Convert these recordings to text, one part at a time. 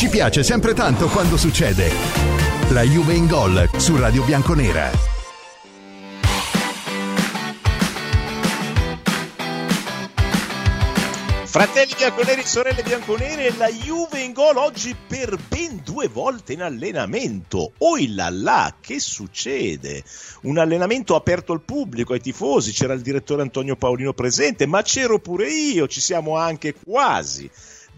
Ci piace sempre tanto quando succede. La Juve in gol su Radio Bianconera. Fratelli bianconeri, sorelle bianconere, la Juve in gol oggi per ben due volte in allenamento. Oi là là, che succede? Un allenamento aperto al pubblico, ai tifosi, c'era il direttore Antonio Paolino presente, ma c'ero pure io, ci siamo anche quasi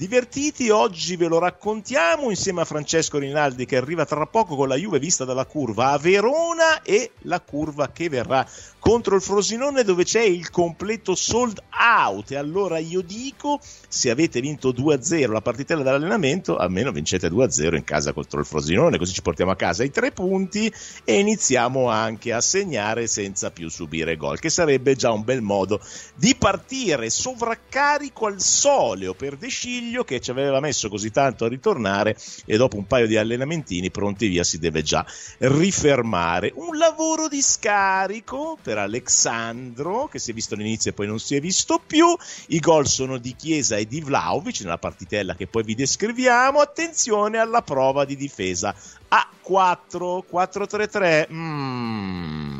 divertiti. Oggi ve lo raccontiamo insieme a Francesco Rinaldi che arriva tra poco con la Juve vista dalla curva a Verona e la curva che verrà contro il Frosinone dove c'è il completo sold out e allora io dico se avete vinto 2-0 la partitella dell'allenamento almeno vincete 2-0 in casa contro il Frosinone così ci portiamo a casa i tre punti e iniziamo anche a segnare senza più subire gol che sarebbe già un bel modo di partire sovraccarico al soleo per De Sciglio che ci aveva messo così tanto a ritornare e dopo un paio di allenamentini pronti via si deve già rifermare un lavoro di scarico per per Alexandro che si è visto all'inizio e poi non si è visto più. I gol sono di Chiesa e di Vlaovic nella partitella che poi vi descriviamo. Attenzione alla prova di difesa a 4 4-3-3. Mm.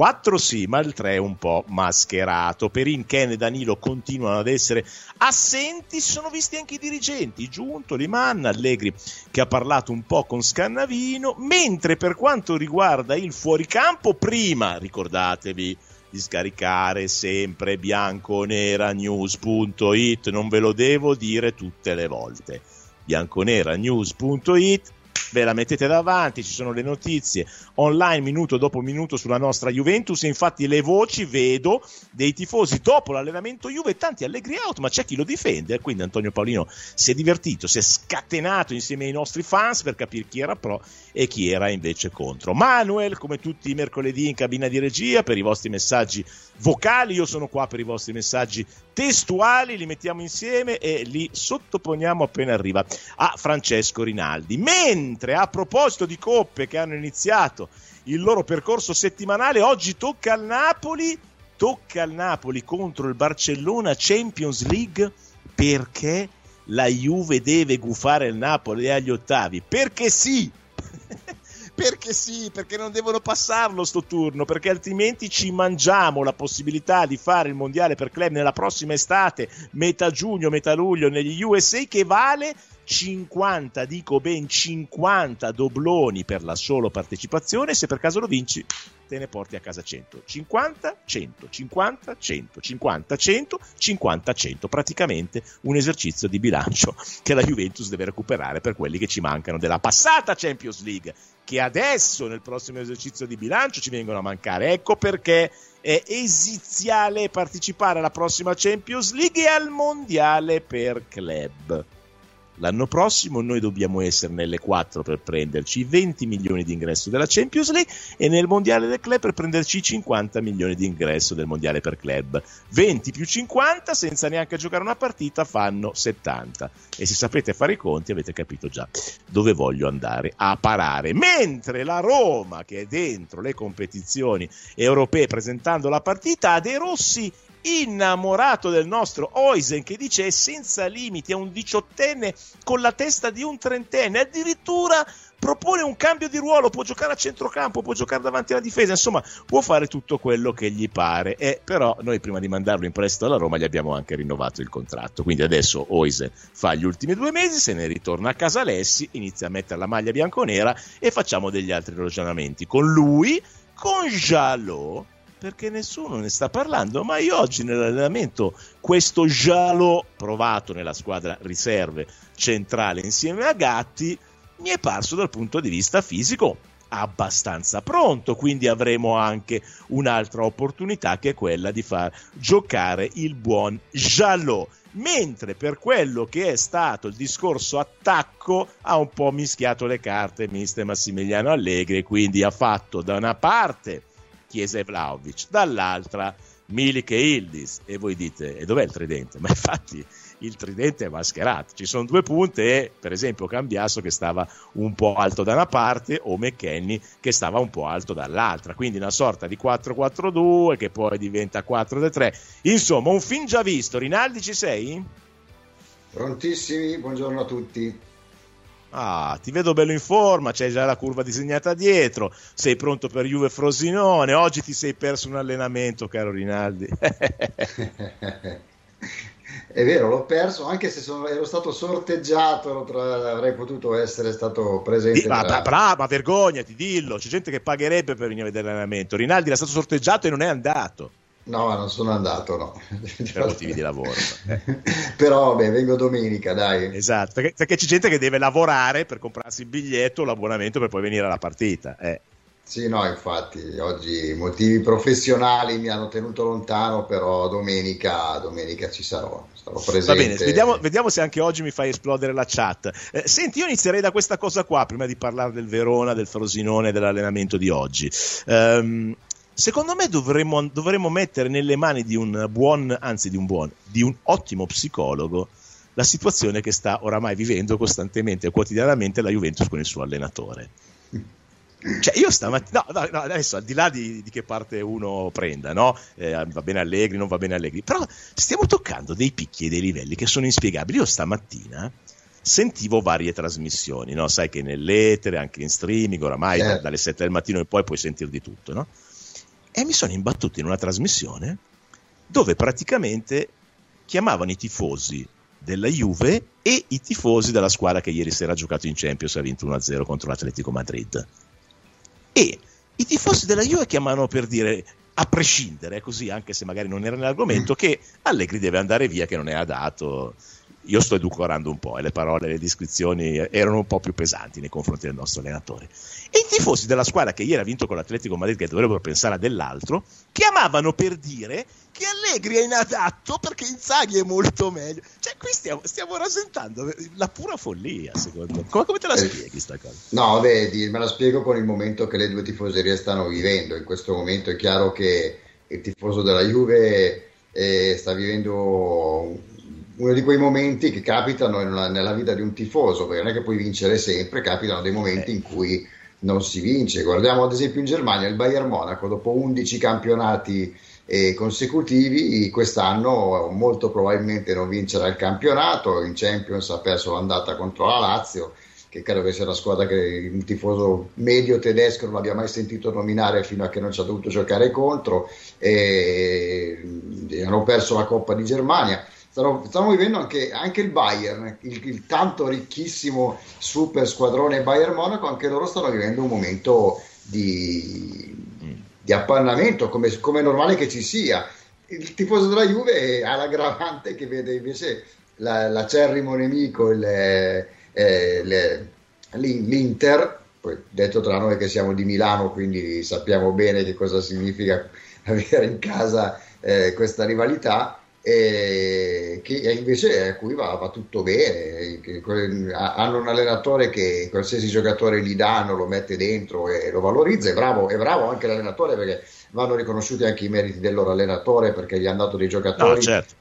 4 sì, ma il 3 è un po' mascherato. Perin, Ken e Danilo continuano ad essere assenti, sono visti anche i dirigenti, Giunto, Liman, Allegri che ha parlato un po' con Scannavino, mentre per quanto riguarda il fuoricampo, prima, ricordatevi, di scaricare sempre bianconeranews.it, non ve lo devo dire tutte le volte. bianconeranews.it ve la mettete davanti, ci sono le notizie. Online minuto dopo minuto sulla nostra Juventus e infatti le voci vedo dei tifosi dopo l'allenamento Juve, tanti allegri out, ma c'è chi lo difende, quindi Antonio Paolino si è divertito, si è scatenato insieme ai nostri fans per capire chi era pro e chi era invece contro. Manuel, come tutti i mercoledì in cabina di regia, per i vostri messaggi vocali, io sono qua per i vostri messaggi testuali, li mettiamo insieme e li sottoponiamo appena arriva a Francesco Rinaldi. Mentre a proposito di coppe che hanno iniziato il loro percorso settimanale, oggi tocca al Napoli, tocca al Napoli contro il Barcellona Champions League perché la Juve deve gufare il Napoli agli ottavi. Perché sì, perché sì, perché non devono passarlo sto turno, perché altrimenti ci mangiamo la possibilità di fare il mondiale per club nella prossima estate, metà giugno, metà luglio negli USA che vale 50, dico ben 50 dobloni per la solo partecipazione, se per caso lo vinci te ne porti a casa 100. 50, 100, 50, 100, 50, 100, 50, 100. Praticamente un esercizio di bilancio che la Juventus deve recuperare per quelli che ci mancano della passata Champions League, che adesso nel prossimo esercizio di bilancio ci vengono a mancare. Ecco perché è esiziale partecipare alla prossima Champions League e al mondiale per club. L'anno prossimo noi dobbiamo essere nelle 4 per prenderci i 20 milioni di ingresso della Champions League e nel mondiale del club per prenderci i 50 milioni di ingresso del mondiale per club. 20 più 50 senza neanche giocare una partita fanno 70. E se sapete fare i conti avete capito già dove voglio andare a parare. Mentre la Roma, che è dentro le competizioni europee presentando la partita, ha dei rossi innamorato del nostro Oisen che dice è senza limiti, è un diciottenne con la testa di un trentenne, addirittura propone un cambio di ruolo, può giocare a centrocampo, può giocare davanti alla difesa, insomma può fare tutto quello che gli pare, e però noi prima di mandarlo in prestito alla Roma gli abbiamo anche rinnovato il contratto, quindi adesso Oisen fa gli ultimi due mesi, se ne ritorna a casa Alessi, inizia a mettere la maglia bianconera e facciamo degli altri ragionamenti con lui, con Jalot perché nessuno ne sta parlando, ma io oggi nell'allenamento questo giallo provato nella squadra riserve centrale insieme a Gatti mi è parso dal punto di vista fisico abbastanza pronto, quindi avremo anche un'altra opportunità che è quella di far giocare il buon Jalot. Mentre per quello che è stato il discorso attacco ha un po' mischiato le carte mister Massimiliano Allegri, quindi ha fatto da una parte Chiesa e Vlaovic, dall'altra Milik e Ildis. E voi dite, e dov'è il tridente? Ma infatti il tridente è mascherato. Ci sono due punte per esempio, Cambiasso che stava un po' alto da una parte o McKenny che stava un po' alto dall'altra. Quindi una sorta di 4-4-2 che poi diventa 4-3. Insomma, un film già visto. Rinaldi ci sei? Prontissimi, buongiorno a tutti. Ah, ti vedo bello in forma, c'hai già la curva disegnata dietro, sei pronto per Juve Frosinone, oggi ti sei perso un allenamento, caro Rinaldi. È vero, l'ho perso, anche se sono, ero stato sorteggiato, tra, avrei potuto essere stato presente. Di, ma, tra... brava, vergognati, dillo, c'è gente che pagherebbe per venire a vedere l'allenamento. Rinaldi era stato sorteggiato e non è andato. No, non sono andato, no. Per motivi di lavoro. Però, vabbè, vengo domenica, dai. Esatto, perché, perché, c'è gente che deve lavorare per comprarsi il biglietto l'abbonamento per poi venire alla partita. Eh. Sì, no, infatti, oggi motivi professionali mi hanno tenuto lontano, però domenica, domenica ci sarò, sarò presente. Va bene, vediamo, vediamo, se anche oggi mi fai esplodere la chat. Eh, senti, io inizierei da questa cosa qua, prima di parlare del Verona, del Frosinone, dell'allenamento di oggi. Um, secondo me dovremmo, dovremmo, mettere nelle mani di un buon, anzi di un buon, di un ottimo psicologo la situazione che sta oramai vivendo costantemente e quotidianamente la Juventus con il suo allenatore. Cioè, io stamattina, no, no, no, adesso al di là di, di, che parte uno prenda, no? Eh, va bene Allegri, non va bene Allegri, però stiamo toccando dei picchi e dei livelli che sono inspiegabili. Io stamattina sentivo varie trasmissioni, no? Sai che nell'etere, anche in streaming, oramai certo. dalle 7 del mattino in poi puoi sentire di tutto, no? E mi sono imbattuto in una trasmissione dove praticamente chiamavano i tifosi della Juve e i tifosi della squadra che ieri sera ha giocato in Champions e ha vinto 1-0 contro l'Atletico Madrid e i tifosi della Juve chiamano per dire a prescindere, così anche se magari non era nell'argomento, che Allegri deve andare via, che non è adatto. Io sto edulcorando un po' e le parole, le descrizioni erano un po' più pesanti nei confronti del nostro allenatore. E i tifosi della squadra che ieri ha vinto con l'Atletico Madrid, che dovrebbero pensare a dell'altro, chiamavano per dire che Allegri è inadatto perché Inzaghi è molto meglio. Cioè, qui stiamo, stiamo rasentando la pura follia, secondo me. Come, come te la eh, spieghi sta cosa? No, vedi, me la spiego con il momento che le due tifoserie stanno vivendo. In questo momento è chiaro che il tifoso della Juve eh, sta vivendo uno di quei momenti che capitano nella, nella, vita di un tifoso, perché non è che puoi vincere sempre, capitano dei momenti eh. in cui non si vince. Guardiamo ad esempio in Germania il Bayern Monaco, dopo 11 campionati eh, consecutivi, quest'anno molto probabilmente non vincerà il campionato, in Champions ha perso l'andata contro la Lazio, che credo che sia la squadra che un tifoso medio tedesco non abbia mai sentito nominare fino a che non ci ha dovuto giocare contro, e hanno perso la Coppa di Germania. Stiamo, stiamo vivendo anche, anche, il Bayern, il, il, tanto ricchissimo super squadrone Bayern Monaco, anche loro stanno vivendo un momento di, di appannamento, come, come, è normale che ci sia. Il tifoso della Juve ha l'aggravante che vede invece la, l'acerrimo nemico, il, eh, le, l'Inter, poi detto tra noi che siamo di Milano, quindi sappiamo bene che cosa significa avere in casa eh, questa rivalità e che invece a cui va, va tutto bene. Che, hanno un allenatore che qualsiasi giocatore gli danno lo mette dentro e lo valorizza. È bravo, è bravo anche l'allenatore perché vanno riconosciuti anche i meriti del loro allenatore perché gli hanno dato dei giocatori. No, certo.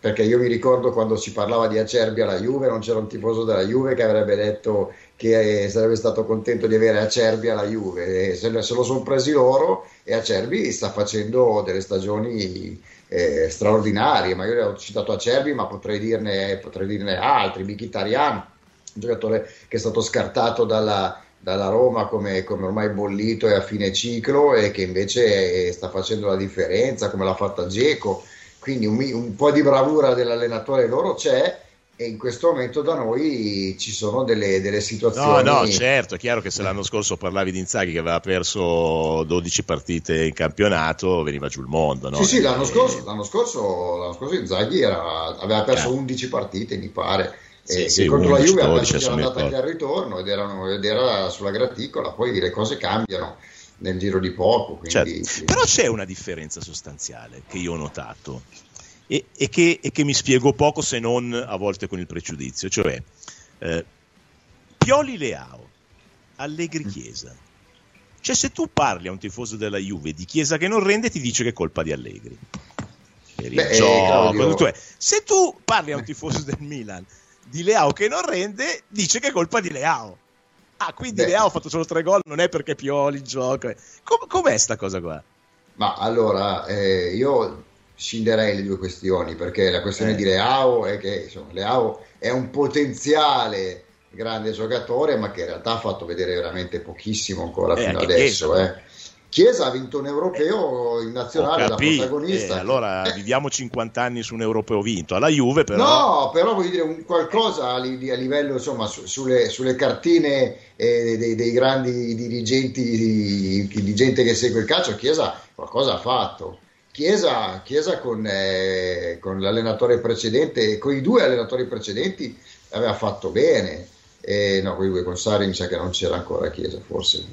Perché io mi ricordo quando si parlava di Acerbi alla Juve, non c'era un tifoso della Juve che avrebbe detto che sarebbe stato contento di avere Acerbi alla Juve. Se, se lo sono presi loro e Acerbi sta facendo delle stagioni eh, straordinarie. Ma io ho citato Acerbi, ma potrei dirne, potrei dirne altri. Mkhitaryan, un giocatore che è stato scartato dalla, dalla Roma come, come, ormai bollito e a fine ciclo e che invece sta facendo la differenza, come l'ha fatta Geco. Quindi un, un po' di bravura dell'allenatore loro c'è e in questo momento da noi ci sono delle, delle situazioni. No, no, certo, è chiaro che se l'anno scorso parlavi di Inzaghi che aveva perso 12 partite in campionato, veniva giù il mondo. No? Sì, sì, l'anno, scorso, l'anno, scorso, l'anno scorso Inzaghi era, aveva perso eh. 11 partite, mi pare. Sì, e, sì, contro 11, la Juve 12, ha perso andata anche al ritorno ed, erano, ed era sulla graticola, poi le cose cambiano nel giro di poco. Quindi... Certo. Però c'è una differenza sostanziale che io ho notato e, e, che, e, che, mi spiego poco se non a volte con il pregiudizio, cioè eh, Pioli Leao, Allegri mm. Chiesa. Cioè se tu parli a un tifoso della Juve di Chiesa che non rende ti dice che è colpa di Allegri. Beh, gioco, se tu parli a un tifoso del Milan di Leao che non rende, dice che è colpa di Leao. Ah, quindi Beh. Leao ha fatto solo tre gol, non è perché Pioli gioca. Com- com'è sta cosa qua? Ma allora, eh, io scinderei le due questioni perché la questione eh. di Leao è che insomma, Leao è un potenziale grande giocatore, ma che in realtà ha fatto vedere veramente pochissimo ancora eh, fino adesso. Eh. Chiesa ha vinto un europeo in nazionale da protagonista. Eh, allora eh. viviamo 50 anni su un europeo vinto. Alla Juve, però. No, però voglio dire un qualcosa a, livello insomma su, sulle, sulle, cartine dei, dei, grandi dirigenti di, di, gente che segue il calcio. Chiesa qualcosa ha fatto. Chiesa, Chiesa con, eh, con l'allenatore precedente, con i due allenatori precedenti, aveva fatto bene e no, con, con Sari mi sa che non c'era ancora Chiesa, forse,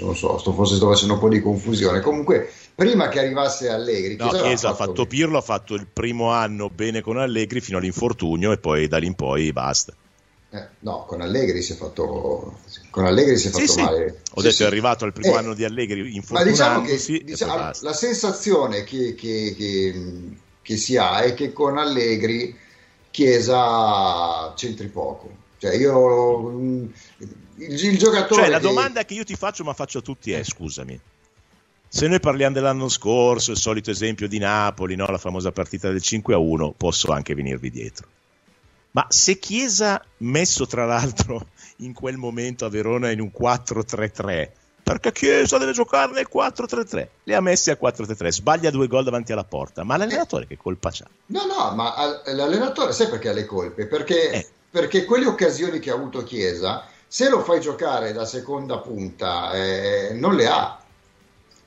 non so, sto, forse sto facendo un po' di confusione. Comunque, prima che arrivasse Allegri, Chiesa, no, Chiesa ha fatto, fatto Pirlo, ha fatto il primo anno bene con Allegri fino all'infortunio e poi da lì in poi basta. Eh, no, con Allegri si è fatto, con Allegri si è fatto sì, male. Ho sì, detto sì. è arrivato al primo eh, anno di Allegri Ma diciamo che diciamo, la sensazione che, che, che, che si ha è che con Allegri Chiesa c'entri poco cioè io il, il giocatore. Cioè, la domanda che io ti faccio, ma faccio a tutti, è: scusami. Se noi parliamo dell'anno scorso, il solito esempio di Napoli, no? la famosa partita del 5 a 1, posso anche venirvi dietro. Ma se Chiesa, messo tra l'altro in quel momento a Verona in un 4-3-3, perché Chiesa deve giocare nel 4-3-3, li ha messi al 4-3-3, sbaglia due gol davanti alla porta, ma l'allenatore che colpa c'ha? No, no, ma l'allenatore sai perché ha le colpe? Perché eh perché quelle occasioni che ha avuto Chiesa, se lo fai giocare da seconda punta, eh, non le ha.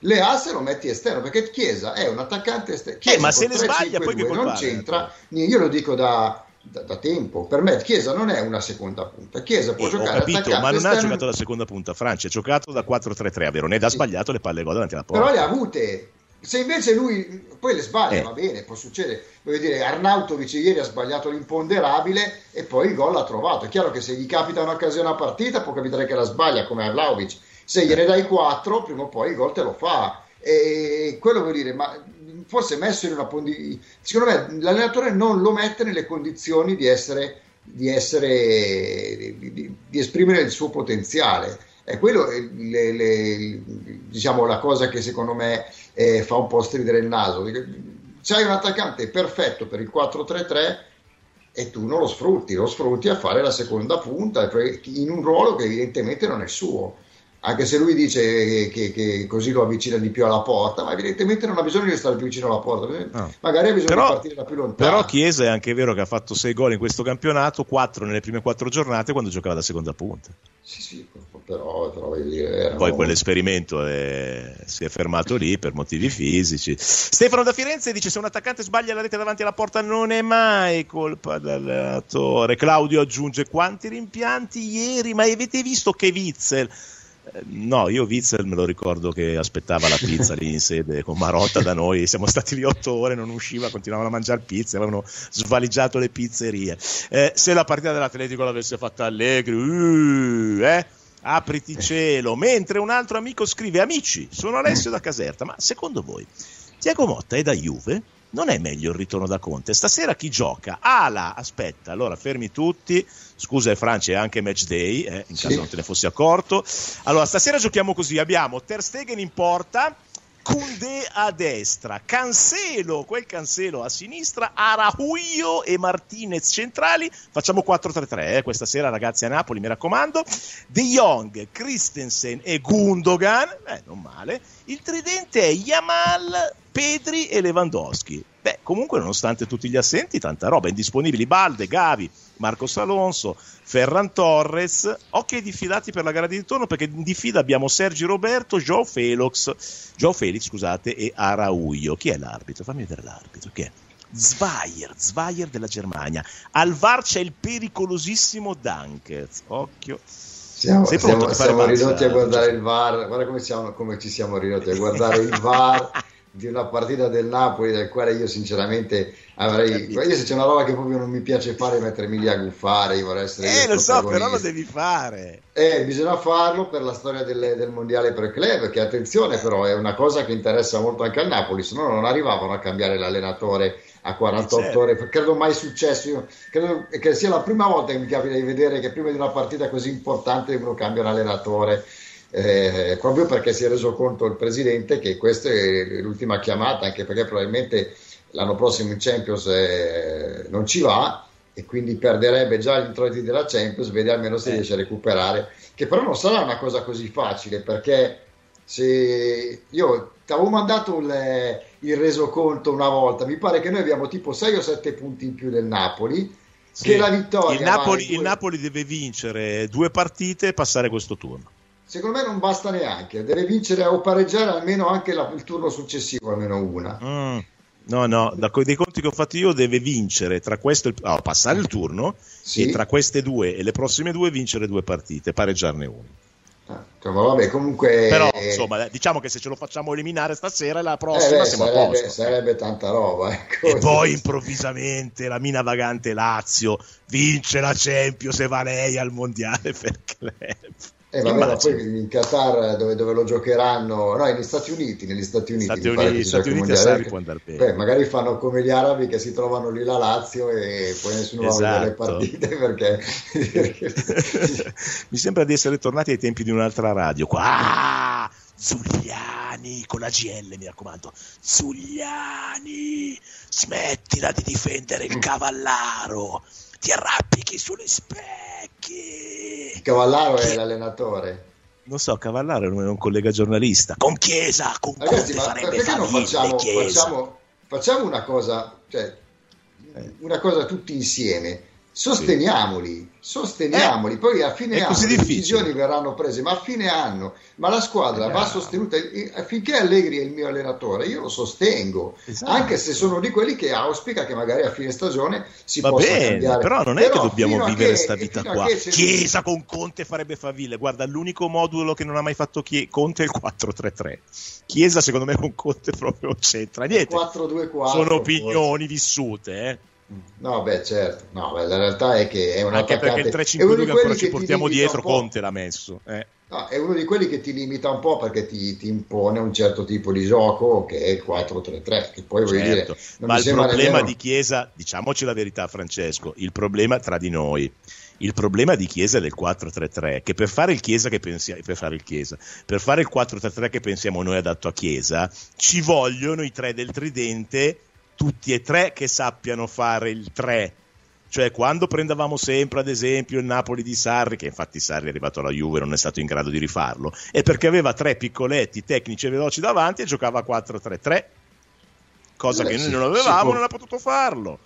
Le ha se lo metti esterno, perché Chiesa è un attaccante esterno. Eh, ma se le sbaglia poi che non c'entra, io lo dico da, da, da, tempo. Per me Chiesa non è una seconda punta. Chiesa può eh, giocare capito, ma non esterno. ha giocato da seconda punta. Francia ha giocato da 4-3-3, a Veroneda sì. ha sbagliato le palle gol davanti alla porta. Però le ha avute se invece lui poi le sbaglia, eh. va bene, può succedere. Voglio dire, Arnautovic ieri ha sbagliato l'imponderabile e poi il gol l'ha trovato. È chiaro che se gli capita un'occasione a partita può capitare che la sbaglia come a Vlaovic. Se gliene dai 4, prima o poi il gol te lo fa. E quello vuol dire, ma forse messo in una condizione. Secondo me l'allenatore non lo mette nelle condizioni di essere. Di, essere, di, di esprimere il suo potenziale è quello le, le, diciamo la cosa che secondo me eh, fa un po' stridere il naso. C'hai un attaccante perfetto per il 4-3-3 e tu non lo sfrutti, lo sfrutti a fare la seconda punta in un ruolo che evidentemente non è suo anche se lui dice che, che, così lo avvicina di più alla porta, ma evidentemente non ha bisogno di stare più vicino alla porta, no. magari ha bisogno però, di partire da più lontano. Però Chiesa è anche vero che ha fatto 6 gol in questo campionato, 4 nelle prime 4 giornate quando giocava da seconda punta. Sì, sì, però, però dire... Poi quell'esperimento è... si è fermato lì per motivi fisici. Stefano da Firenze dice se un attaccante sbaglia la rete davanti alla porta non è mai colpa dell'allenatore. Claudio aggiunge quanti rimpianti ieri, ma avete visto che Witzel No, io Witzel me lo ricordo che aspettava la pizza lì in sede con Marotta da noi, siamo stati lì otto ore, non usciva, continuavano a mangiare pizza, avevano svaligiato le pizzerie. Eh, se la partita dell'Atletico l'avesse fatta Allegri, uh, eh? apriti cielo, mentre un altro amico scrive, amici, sono Alessio da Caserta, ma secondo voi Tiago Motta è da Juve? non è meglio il ritorno da Conte. Stasera chi gioca? Ala, aspetta, allora fermi tutti. Scusa, Francia, è anche match day, eh, in sì. caso non te ne fossi accorto. Allora, stasera giochiamo così: abbiamo Ter Stegen in porta. Kunde a destra, Cancelo, quel Cancelo a sinistra, Arahuio e Martinez centrali. Facciamo 4-3-3 eh, questa sera, ragazzi, a Napoli, mi raccomando. De Jong, Christensen e Gundogan, eh, non male. Il tridente è Yamal, Pedri e Lewandowski. Beh, comunque, nonostante tutti gli assenti, tanta roba. Indisponibili Balde, Gavi, Marcos Alonso, Ferran Torres. Occhi ai diffidati per la gara di ritorno perché in diffida abbiamo Sergi Roberto, Joe Felix, Joe Felix scusate, e Araujo. Chi è l'arbitro? Fammi vedere l'arbitro. Chi è? Zweier, Zweier della Germania. Al VAR c'è il pericolosissimo Dankers. Occhio. Siamo, siamo, siamo ridotti a guardare il VAR. Guarda come, siamo, come ci siamo ridotti a guardare il VAR di una partita del Napoli del quale io sinceramente avrei io se c'è una roba che proprio non mi piace fare mettermi lì a guffare io vorrei essere eh lo so però lo devi fare. Eh bisogna farlo per la storia del, del mondiale per club che attenzione però è una cosa che interessa molto anche al Napoli se no non arrivavano a cambiare l'allenatore a 48 certo. ore. Credo mai successo io credo che sia la prima volta che mi capita di vedere che prima di una partita così importante uno cambia un allenatore eh, proprio perché si è reso conto il presidente che questa è l'ultima chiamata, anche perché probabilmente l'anno prossimo in Champions eh, non ci va e quindi perderebbe già gli introiti della Champions, vede almeno se eh. riesce a recuperare, che però non sarà una cosa così facile perché se io ti avevo mandato il, il resoconto una volta, mi pare che noi abbiamo tipo 6 o 7 punti in più del Napoli, sì. che la vittoria... Il Napoli, il Napoli deve vincere due partite e passare questo turno. Secondo me non basta neanche, deve vincere o pareggiare almeno anche la, il turno successivo, almeno una. Mm. No, no, da, dei conti che ho fatto io deve vincere tra questo e oh, passare il turno sì. e tra queste due e le prossime due vincere due partite, pareggiarne una. Ah, cioè, vabbè, comunque... Però insomma, diciamo che se ce lo facciamo eliminare stasera, la prossima eh beh, siamo sarebbe, a posto. Sarebbe tanta roba. Ecco. E poi improvvisamente la mina vagante Lazio vince la Champions e va lei al mondiale per club. Eh, vabbè, poi in Qatar dove, dove, lo giocheranno, no, negli Stati Uniti, negli Stati Uniti, Stati Uniti, Stati Uniti Sarri può andare bene. Beh, magari fanno come gli arabi che si trovano lì la Lazio e poi nessuno esatto. va a vedere le esatto. partite perché... Mi sembra di essere tornati ai tempi di un'altra radio. Qua, ah, Zuliani con la GL, mi raccomando. Zuliani, smettila di difendere il cavallaro, ti arrappichi sugli specchi Cavallaro è l'allenatore. Non so, Cavallaro è un collega giornalista. Con Chiesa, con Ragazzi, ma perché non facciamo, facciamo, facciamo, una cosa, cioè, eh. una cosa tutti insieme sosteniamoli, sosteniamoli, eh, poi a fine anno le decisioni verranno prese, ma a fine anno, ma la squadra va sostenuta affinché Allegri è il mio allenatore, io lo sostengo, esatto. anche se sono di quelli che auspica che magari a fine stagione si va possa bene, cambiare. Però non è però che dobbiamo vivere questa vita qua. Chiesa con Conte farebbe faville, guarda, l'unico modulo che non ha mai fatto Chie- Conte è il 4-3-3. Chiesa secondo me con Conte proprio c'entra niente. 4-2-4, sono opinioni forse. vissute, eh No, beh, certo. No, beh, la realtà è che è un Anche attaccante... perché il 3-5-2 che ancora ci portiamo dietro, Conte l'ha messo. Eh. No, è uno di quelli che ti limita un po' perché ti, ti, impone un certo tipo di gioco che è il 4-3-3. Che poi voglio certo. dire, Ma il problema nemmeno... di Chiesa, diciamoci la verità, Francesco, il problema tra di noi. Il problema di Chiesa è del 4-3-3, che per fare il Chiesa che pensiamo, per fare il Chiesa, per fare il 4-3-3 che pensiamo noi adatto a Chiesa, ci vogliono i tre del tridente tutti e tre che sappiano fare il 3. Cioè, quando prendevamo sempre, ad esempio, il Napoli di Sarri, che infatti Sarri è arrivato alla Juve e non è stato in grado di rifarlo, è perché aveva tre piccoletti tecnici e veloci davanti e giocava 4-3-3, cosa Beh, che noi non avevamo, non ha potuto farlo.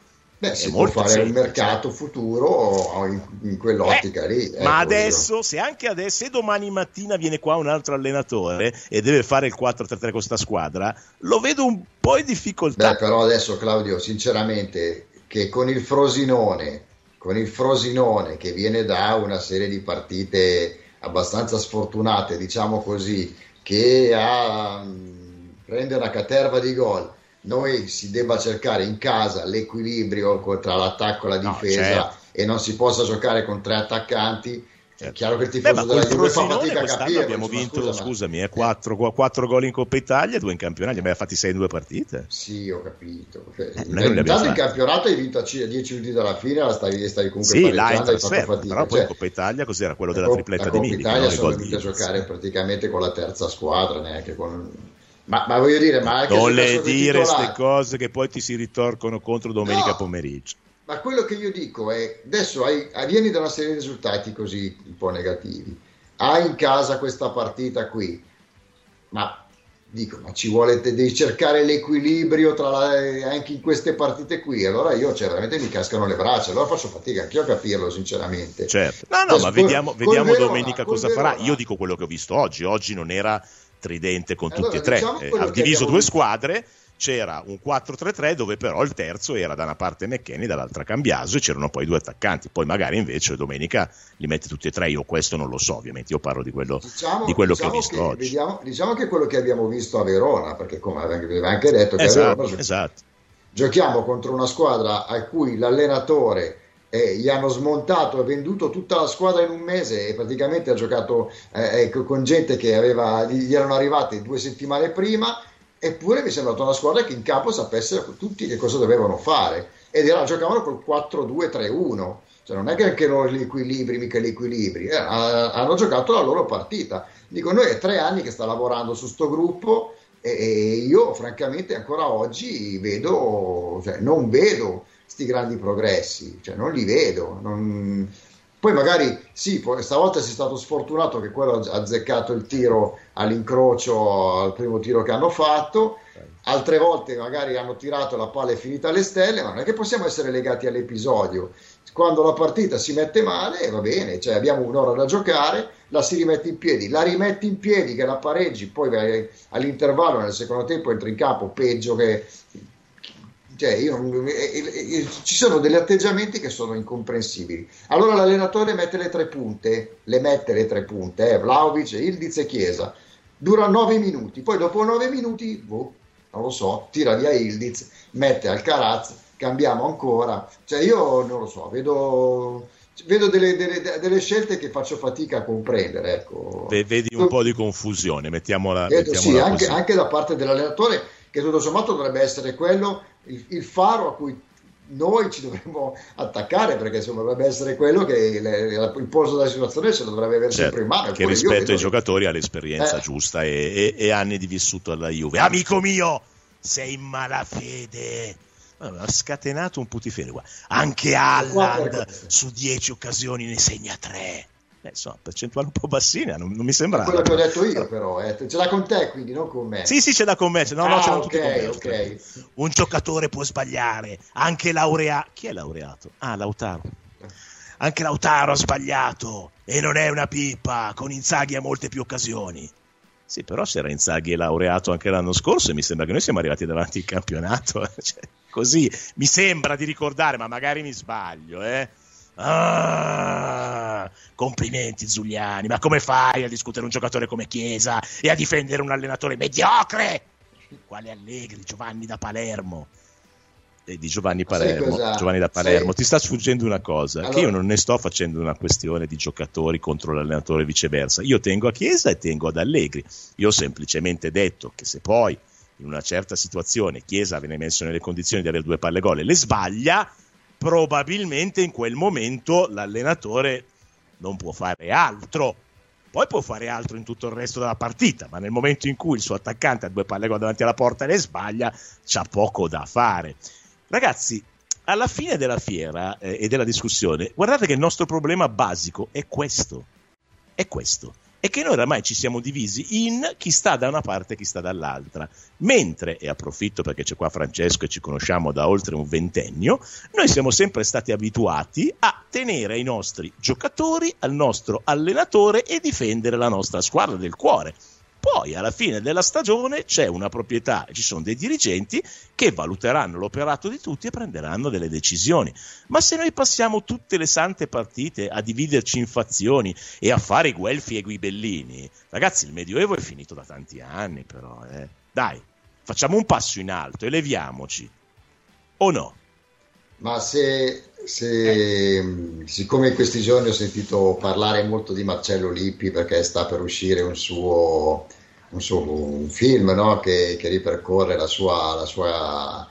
Beh, si può fare semplice. un mercato futuro in, in quell'ottica eh, lì. Eh, ma adesso, se anche adesso, se domani mattina viene qua un altro allenatore e deve fare il 4-3-3 con questa squadra, lo vedo un po' in difficoltà. Beh, però adesso, Claudio, sinceramente, che con il Frosinone, con il Frosinone che viene da una serie di partite abbastanza sfortunate, diciamo così, che ha, prende una caterva di gol noi si debba cercare in casa l'equilibrio tra l'attacco e la difesa no, certo. e non si possa giocare con tre attaccanti. Certo. È chiaro che il tifoso Beh, della Juve fa fatica a capire. Abbiamo vinto, scusa, scusami, eh, 4, 4 gol in Coppa Italia, 2 in campionato, abbiamo fatti 6 in due partite. Sì, ho capito. Eh, intanto in campionato hai vinto a 10 minuti dalla fine, la stavi, stavi comunque sì, là in trasferta, però poi cioè, in Coppa Italia cos'era quello della tripletta di Mili? In Italia sono venuti a giocare praticamente con la terza squadra, neanche con ma, ma, voglio dire, ma anche non le dire queste cose che poi ti si ritorcono contro domenica no, pomeriggio. Ma quello che io dico è: adesso hai, vieni da una serie di risultati così un po' negativi, hai in casa questa partita qui, ma dico, ma ci vuole, devi cercare l'equilibrio tra la, anche in queste partite qui. Allora io certamente mi cascano le braccia, allora faccio fatica anche io a capirlo, sinceramente. Certo, no, no, cioè, ma vediamo, vediamo Verona, domenica cosa farà. Io dico quello che ho visto oggi. Oggi non era tridente con allora, tutti e tre. Diciamo eh, ha diviso due squadre, c'era un 4-3-3 dove però il terzo era da una parte McKenny, dall'altra Cambiaso e c'erano poi due attaccanti. Poi magari invece domenica li mette tutti e tre. Io questo non lo so, ovviamente. Io parlo di quello, diciamo, di quello diciamo che ho visto che, oggi. Vediamo, diciamo che quello che abbiamo visto a Verona, perché come aveva anche detto, esatto, Verona, esatto. giochiamo contro una squadra a cui l'allenatore eh, gli hanno smontato e venduto tutta la squadra in un mese e praticamente ha giocato eh, ecco, con gente che aveva, gli erano arrivate due settimane prima eppure mi è sembrata una squadra che in campo sapesse tutti che cosa dovevano fare. Ed era, giocavano col 4-2-3-1 cioè non è che anche loro gli equilibri mica gli equilibri. Eh, hanno giocato la loro partita. Dico noi è tre anni che sta lavorando su sto gruppo e, e io francamente ancora oggi vedo cioè, non vedo sti grandi progressi, cioè non li vedo. Non... Poi magari sì, stavolta sei stato sfortunato che quello ha azzeccato il tiro all'incrocio al primo tiro che hanno fatto, altre volte magari hanno tirato la palla e finita alle stelle, ma non è che possiamo essere legati all'episodio. Quando la partita si mette male, va bene, cioè abbiamo un'ora da giocare, la si rimette in piedi, la rimetti in piedi che la pareggi, poi all'intervallo nel secondo tempo entri in campo peggio che cioè io, eh, eh, eh, ci sono degli atteggiamenti che sono incomprensibili. Allora l'allenatore mette le tre punte, le mette le tre punte, eh, Vlaovic, Ildiz e Chiesa, dura nove minuti, poi dopo nove minuti, boh, non lo so, tira via Ildiz, mette Alcaraz, cambiamo ancora, cioè io non lo so, vedo vedo delle, delle, delle, scelte che faccio fatica a comprendere. Ecco. Vedi un po' di confusione, mettiamola, vedo, mettiamola sì, anche, anche, da parte dell'allenatore, che tutto sommato dovrebbe essere quello il, il faro a cui noi ci dovremmo attaccare perché insomma dovrebbe essere quello che le, il polso della situazione ce lo dovrebbe avere certo, sempre in mano che rispetto ai giocatori ha l'esperienza eh. giusta e, e, e, anni di vissuto alla Juve. Amico mio sei in malafede. Ha scatenato un putifero qua anche Alland su 10 occasioni ne segna 3 eh, insomma, percentuali un po' bassine, non, non mi sembra. Quello che ho detto io, però, eh. ce l'ha con te, quindi non con me. Sì, sì, ce l'ha con me. No, ah, no, ce l'ha okay, tutti con me. Okay. Un giocatore può sbagliare, anche laureato. Chi è laureato? Ah, Lautaro. Anche Lautaro ha sbagliato e non è una pippa. Con Inzaghi ha molte più occasioni. Sì, però se era Inzaghi e laureato anche l'anno scorso, mi sembra che noi siamo arrivati davanti al campionato. cioè, così mi sembra di ricordare, ma magari mi sbaglio, eh Ah, complimenti Zuliani, ma come fai a discutere un giocatore come Chiesa e a difendere un allenatore mediocre? Quale Allegri, Giovanni da Palermo. E di Giovanni Palermo, Giovanni da Palermo, sì. ti sta sfuggendo una cosa, allora... che io non ne sto facendo una questione di giocatori contro l'allenatore e viceversa. Io tengo a Chiesa e tengo ad Allegri. Io ho semplicemente detto che se poi in una certa situazione Chiesa viene messo nelle condizioni di avere due palle gol e le sbaglia, probabilmente in quel momento l'allenatore non può fare altro. Poi può fare altro in tutto il resto della partita, ma nel momento in cui il suo attaccante ha due palle davanti alla porta e le sbaglia, c'ha poco da fare. Ragazzi, alla fine della fiera eh, e della discussione, guardate che il nostro problema basico è questo. È questo è che noi oramai ci siamo divisi in chi sta da una parte e chi sta dall'altra. Mentre, e approfitto perché c'è qua Francesco e ci conosciamo da oltre un ventennio, noi siamo sempre stati abituati a tenere i nostri giocatori al nostro allenatore e difendere la nostra squadra del cuore. Poi alla fine della stagione c'è una proprietà, ci sono dei dirigenti che valuteranno l'operato di tutti e prenderanno delle decisioni. Ma se noi passiamo tutte le sante partite a dividerci in fazioni e a fare guelfi e i guibellini, ragazzi, il Medioevo è finito da tanti anni, però, eh. Dai, facciamo un passo in alto, eleviamoci. O no? Ma se, se, siccome in questi giorni ho sentito parlare molto di Marcello Lippi perché sta per uscire un suo, un, suo, un film no? che, che, ripercorre la sua, la sua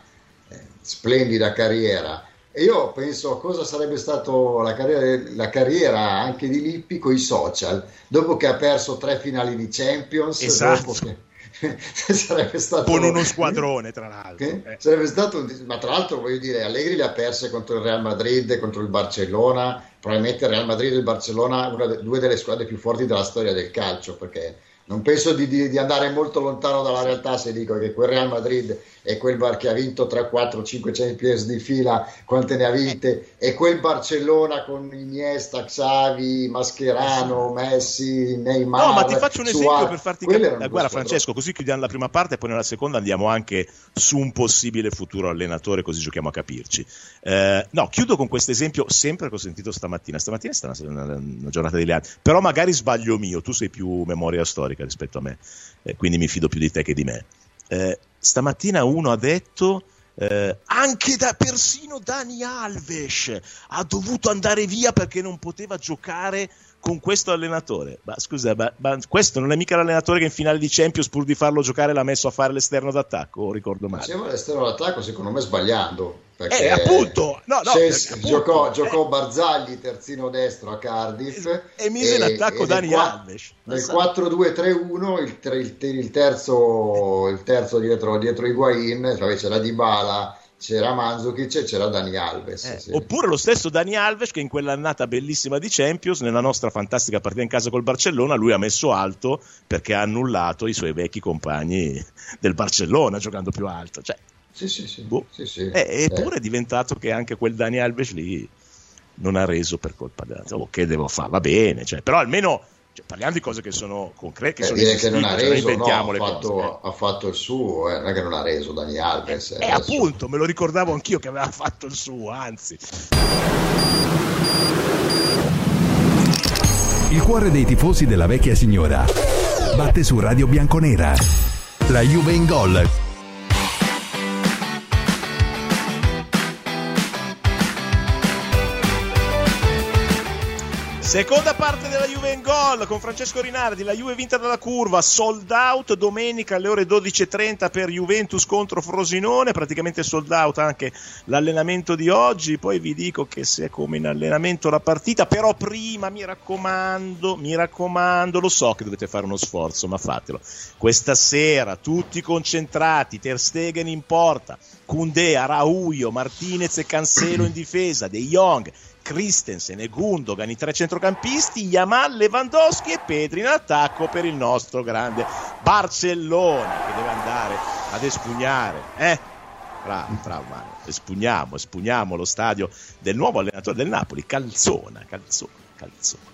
eh, splendida carriera, e io penso cosa sarebbe stata la carriera, la carriera, anche di Lippi con i social, dopo che ha perso tre finali di Champions, esatto. dopo che sarebbe stato con uno squadrone tra l'altro eh? sarebbe stato ma tra l'altro voglio dire Allegri le ha perse contro il Real Madrid contro il Barcellona probabilmente il Real Madrid e il Barcellona una due delle squadre più forti della storia del calcio perché non penso di, di, di, andare molto lontano dalla realtà se dico che quel Real Madrid è quel Bar che ha vinto 3, 4, 5 Champions di fila, quante ne ha vinte, e quel Barcellona con Iniesta, Xavi, Mascherano, Messi, Neymar. No, ma ti faccio un esempio Suarez. per farti capire. Guarda, Francesco, così chiudiamo la prima parte, e poi nella seconda andiamo anche su un possibile futuro allenatore, così giochiamo a capirci. Eh, no, chiudo con questo esempio sempre che ho sentito stamattina. Stamattina è stata una, una, una giornata di leali, però magari sbaglio mio, tu sei più memoria storica storica rispetto a me, eh, quindi mi fido più di te che di me. Eh, stamattina uno ha detto eh, anche da persino Dani Alves ha dovuto andare via perché non poteva giocare con questo allenatore. Ma scusa, ma, ma, questo non è mica l'allenatore che in finale di Champions, pur di farlo giocare, l'ha messo a fare l'esterno d'attacco, o ricordo male? Faceva l'esterno d'attacco, secondo me sbagliando. Perché eh, appunto, no, no, appunto, giocò, giocò Barzagli terzino destro a Cardiff e, mise in attacco Dani Alves. Nel 4-2-3-1 il, il, il, terzo, il terzo dietro, dietro Higuain, cioè c'era Dybala c'era Manzukic e c'era Dani Alves. Eh, sì. Oppure lo stesso Dani Alves che in quell'annata bellissima di Champions, nella nostra fantastica partita in casa col Barcellona, lui ha messo alto perché ha annullato i suoi vecchi compagni del Barcellona giocando più alto. Cioè, sì, sì, sì. Boh. sì, sì. Eh, eppure è diventato che anche quel Dani Alves lì non ha reso per colpa della... Oh, che devo fare? Va bene, cioè, però almeno cioè, parliamo di cose che sono concrete, che eh, sono dire che non ha reso, non no, ha, fatto, cose, eh. ha, fatto, il suo, eh, non è che non ha reso Dani Alves. Eh, eh appunto, me lo ricordavo anch'io che aveva fatto il suo, anzi. Il cuore dei tifosi della vecchia signora batte su Radio Bianconera. La Juve in gol Seconda parte della Juve in gol con Francesco Rinaldi, la Juve vinta dalla curva, sold out domenica alle ore 12.30 per Juventus contro Frosinone, praticamente sold out anche l'allenamento di oggi, poi vi dico che se è come in allenamento la partita, però prima mi raccomando, mi raccomando, lo so che dovete fare uno sforzo, ma fatelo. Questa sera tutti concentrati, Ter Stegen in porta, Kunde, Araujo, Martinez e Cancelo in difesa, De Jong, Christensen e Gundogan, i tre centrocampisti, Yamal, Lewandowski e Pedri in attacco per il nostro grande Barcellona che deve andare ad espugnare. Eh? Bravo, bravo Mario. Espugniamo, espugniamo lo stadio del nuovo allenatore del Napoli, Calzona, Calzona, Calzona.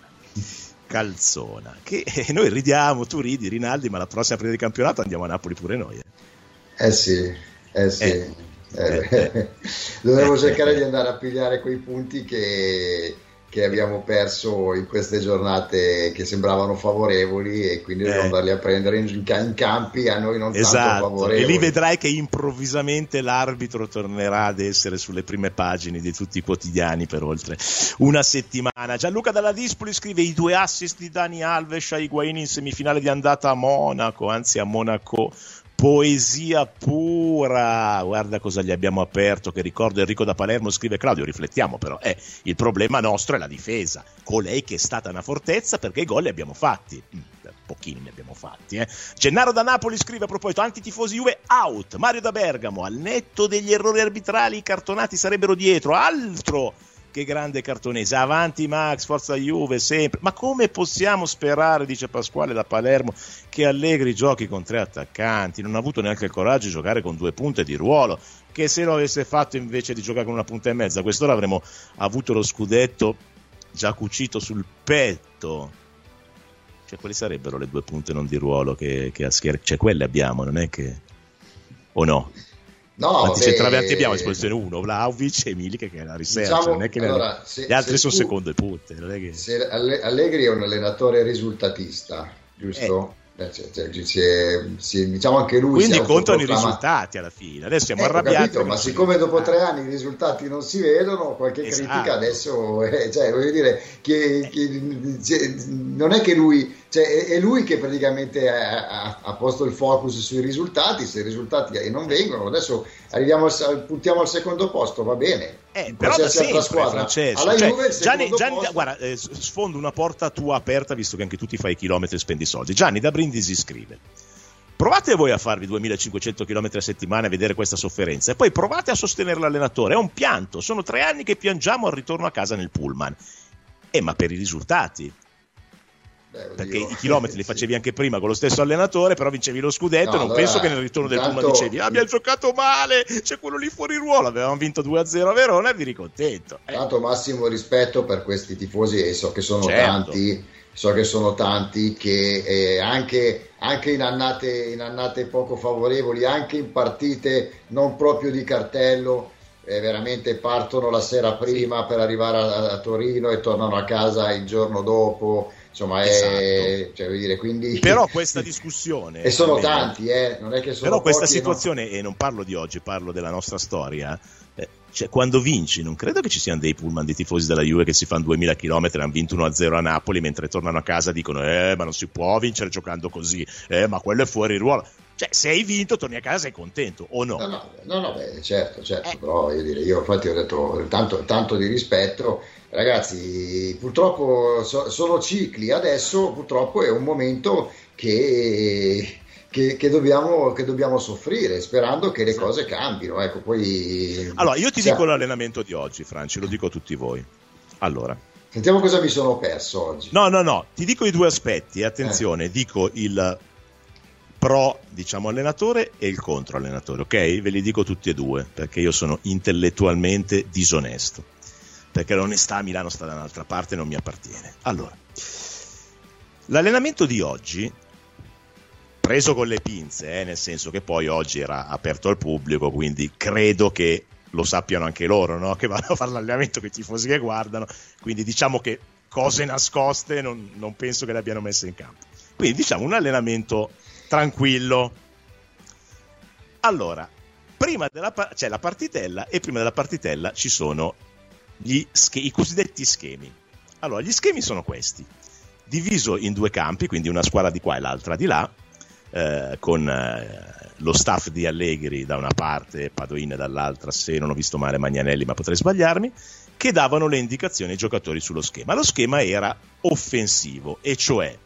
Calzona, che eh, noi ridiamo, tu ridi Rinaldi, ma la prossima partita di campionato andiamo a Napoli pure noi. Eh, eh sì, eh sì. Eh. Eh, eh, dovremmo cercare di andare a pigliare quei punti che, che, abbiamo perso in queste giornate che sembravano favorevoli e quindi dobbiamo andarli a prendere in, in, campi a noi non esatto. tanto favorevoli. E lì vedrai che improvvisamente l'arbitro tornerà ad essere sulle prime pagine di tutti i quotidiani per oltre una settimana. Gianluca Dalla Dispoli scrive i due assist di Dani Alves a Higuain in semifinale di andata a Monaco, anzi a Monaco poesia pura. Guarda cosa gli abbiamo aperto. Che ricordo Enrico da Palermo scrive: Claudio, riflettiamo, però. Eh, il problema nostro è la difesa. Colei che è stata una fortezza perché i gol li abbiamo fatti. Mm, pochini ne abbiamo fatti. Eh. Gennaro da Napoli scrive a proposito: antitifosi Juve out. Mario da Bergamo, al netto degli errori arbitrali, i cartonati sarebbero dietro. Altro che grande cartonese, avanti Max, forza Juve, sempre. Ma come possiamo sperare, dice Pasquale da Palermo, che Allegri giochi con tre attaccanti? Non ha avuto neanche il coraggio di giocare con due punte di ruolo, che se lo avesse fatto invece di giocare con una punta e mezza, quest'ora avremmo avuto lo scudetto già cucito sul petto. Cioè, quali sarebbero le due punte non di ruolo che, che a schier- Cioè, quelle abbiamo, non è che... O no? No, Quanti centravanti abbiamo a disposizione? Uno, Vlaovic e Milik che è la riserva. Diciamo, non è che allora, se, gli altri sono tu, secondo e punte. Che... Allegri è un allenatore risultatista, giusto? Eh. Cioè, cioè, cioè, diciamo anche lui quindi contano i risultati alla fine adesso siamo eh, arrabbiati capito, ma siccome dopo tre anni i risultati non si vedono qualche esatto. critica adesso eh, cioè, voglio dire che, che non è che lui cioè, è lui che praticamente ha, ha, posto il focus sui risultati se i risultati non vengono adesso arriviamo al, puntiamo al secondo posto va bene eh, però da sempre. Francesco. Cioè, Gianni, Gianni guarda, eh, sfondo una porta tua aperta visto che anche tu ti fai i chilometri e spendi soldi. Gianni da Brindisi scrive. Provate voi a farvi 2500 km a settimana e vedere questa sofferenza e poi provate a sostenere l'allenatore. È un pianto. Sono tre anni che piangiamo al ritorno a casa nel pullman. Eh, ma per i risultati. Beh, perché i chilometri li facevi anche prima con lo stesso allenatore, però vincevi lo scudetto. No, non allora, penso che nel ritorno del Pullman dicevi: Ah, abbiamo giocato male, c'è quello lì fuori ruolo. Avevamo vinto 2-0 a Verona e vi ricontento. Eh. Tanto massimo rispetto per questi tifosi, e so che sono certo. tanti. So che sono tanti che eh, anche, anche in, annate, in annate poco favorevoli, anche in partite non proprio di cartello, eh, veramente partono la sera prima per arrivare a, a, Torino e tornano a casa il giorno dopo insomma è, esatto. cioè, dire, quindi... però questa discussione e sono tanti eh, non è che sono però questa situazione no. e non parlo di oggi parlo della nostra storia eh, cioè, quando vinci non credo che ci siano dei pullman di tifosi della Juve che si fanno 2000 km hanno vinto 1-0 a Napoli mentre tornano a casa dicono eh ma non si può vincere giocando così eh ma quello è fuori ruolo cioè, se hai vinto, torni a casa e sei contento, o no? No, no, no, no beh, certo, certo, eh. però io, dire, io infatti ho detto tanto, tanto di rispetto, ragazzi, purtroppo so, sono cicli, adesso purtroppo è un momento che che, che, dobbiamo, che, dobbiamo, soffrire, sperando che le cose cambino. Ecco, poi... Allora, io ti dico l'allenamento di oggi, Franci, lo dico a tutti voi. Allora. Sentiamo cosa mi sono perso oggi. No, no, no, ti dico i due aspetti. Attenzione, eh. dico il pro, diciamo, allenatore e il contro allenatore, ok? Ve li dico tutti e due, perché io sono intellettualmente disonesto. Perché l'onestà a Milano sta da un'altra parte e non mi appartiene. Allora, l'allenamento di oggi preso con le pinze, eh, nel senso che poi oggi era aperto al pubblico, quindi credo che lo sappiano anche loro, no? che vanno a fare l'allenamento con i tifosi che guardano, quindi diciamo che cose nascoste non, non penso che le abbiano messe in campo. Quindi diciamo un allenamento tranquillo. Allora, prima della c'è la partitella e prima della partitella ci sono sch- i cosiddetti schemi. Allora, gli schemi sono questi. Diviso in due campi, quindi una squadra di qua e l'altra di là, eh, con eh, lo staff di Allegri da una parte, Padoin dall'altra, se non ho visto male Magnanelli, ma potrei sbagliarmi, che davano le indicazioni ai giocatori sullo schema. Lo schema era offensivo, e cioè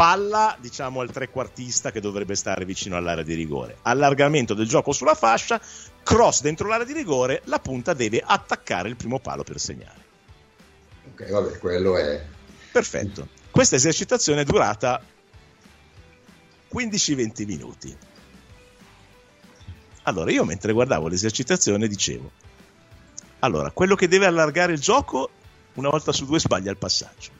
palla diciamo al trequartista che dovrebbe stare vicino all'area di rigore, allargamento del gioco sulla fascia, cross dentro l'area di rigore, la punta deve attaccare il primo palo per segnare. Ok, vabbè, quello è... Perfetto. Questa esercitazione è durata 15-20 minuti. Allora, io mentre guardavo l'esercitazione dicevo, allora, quello che deve allargare il gioco, una volta su due sbaglia il passaggio.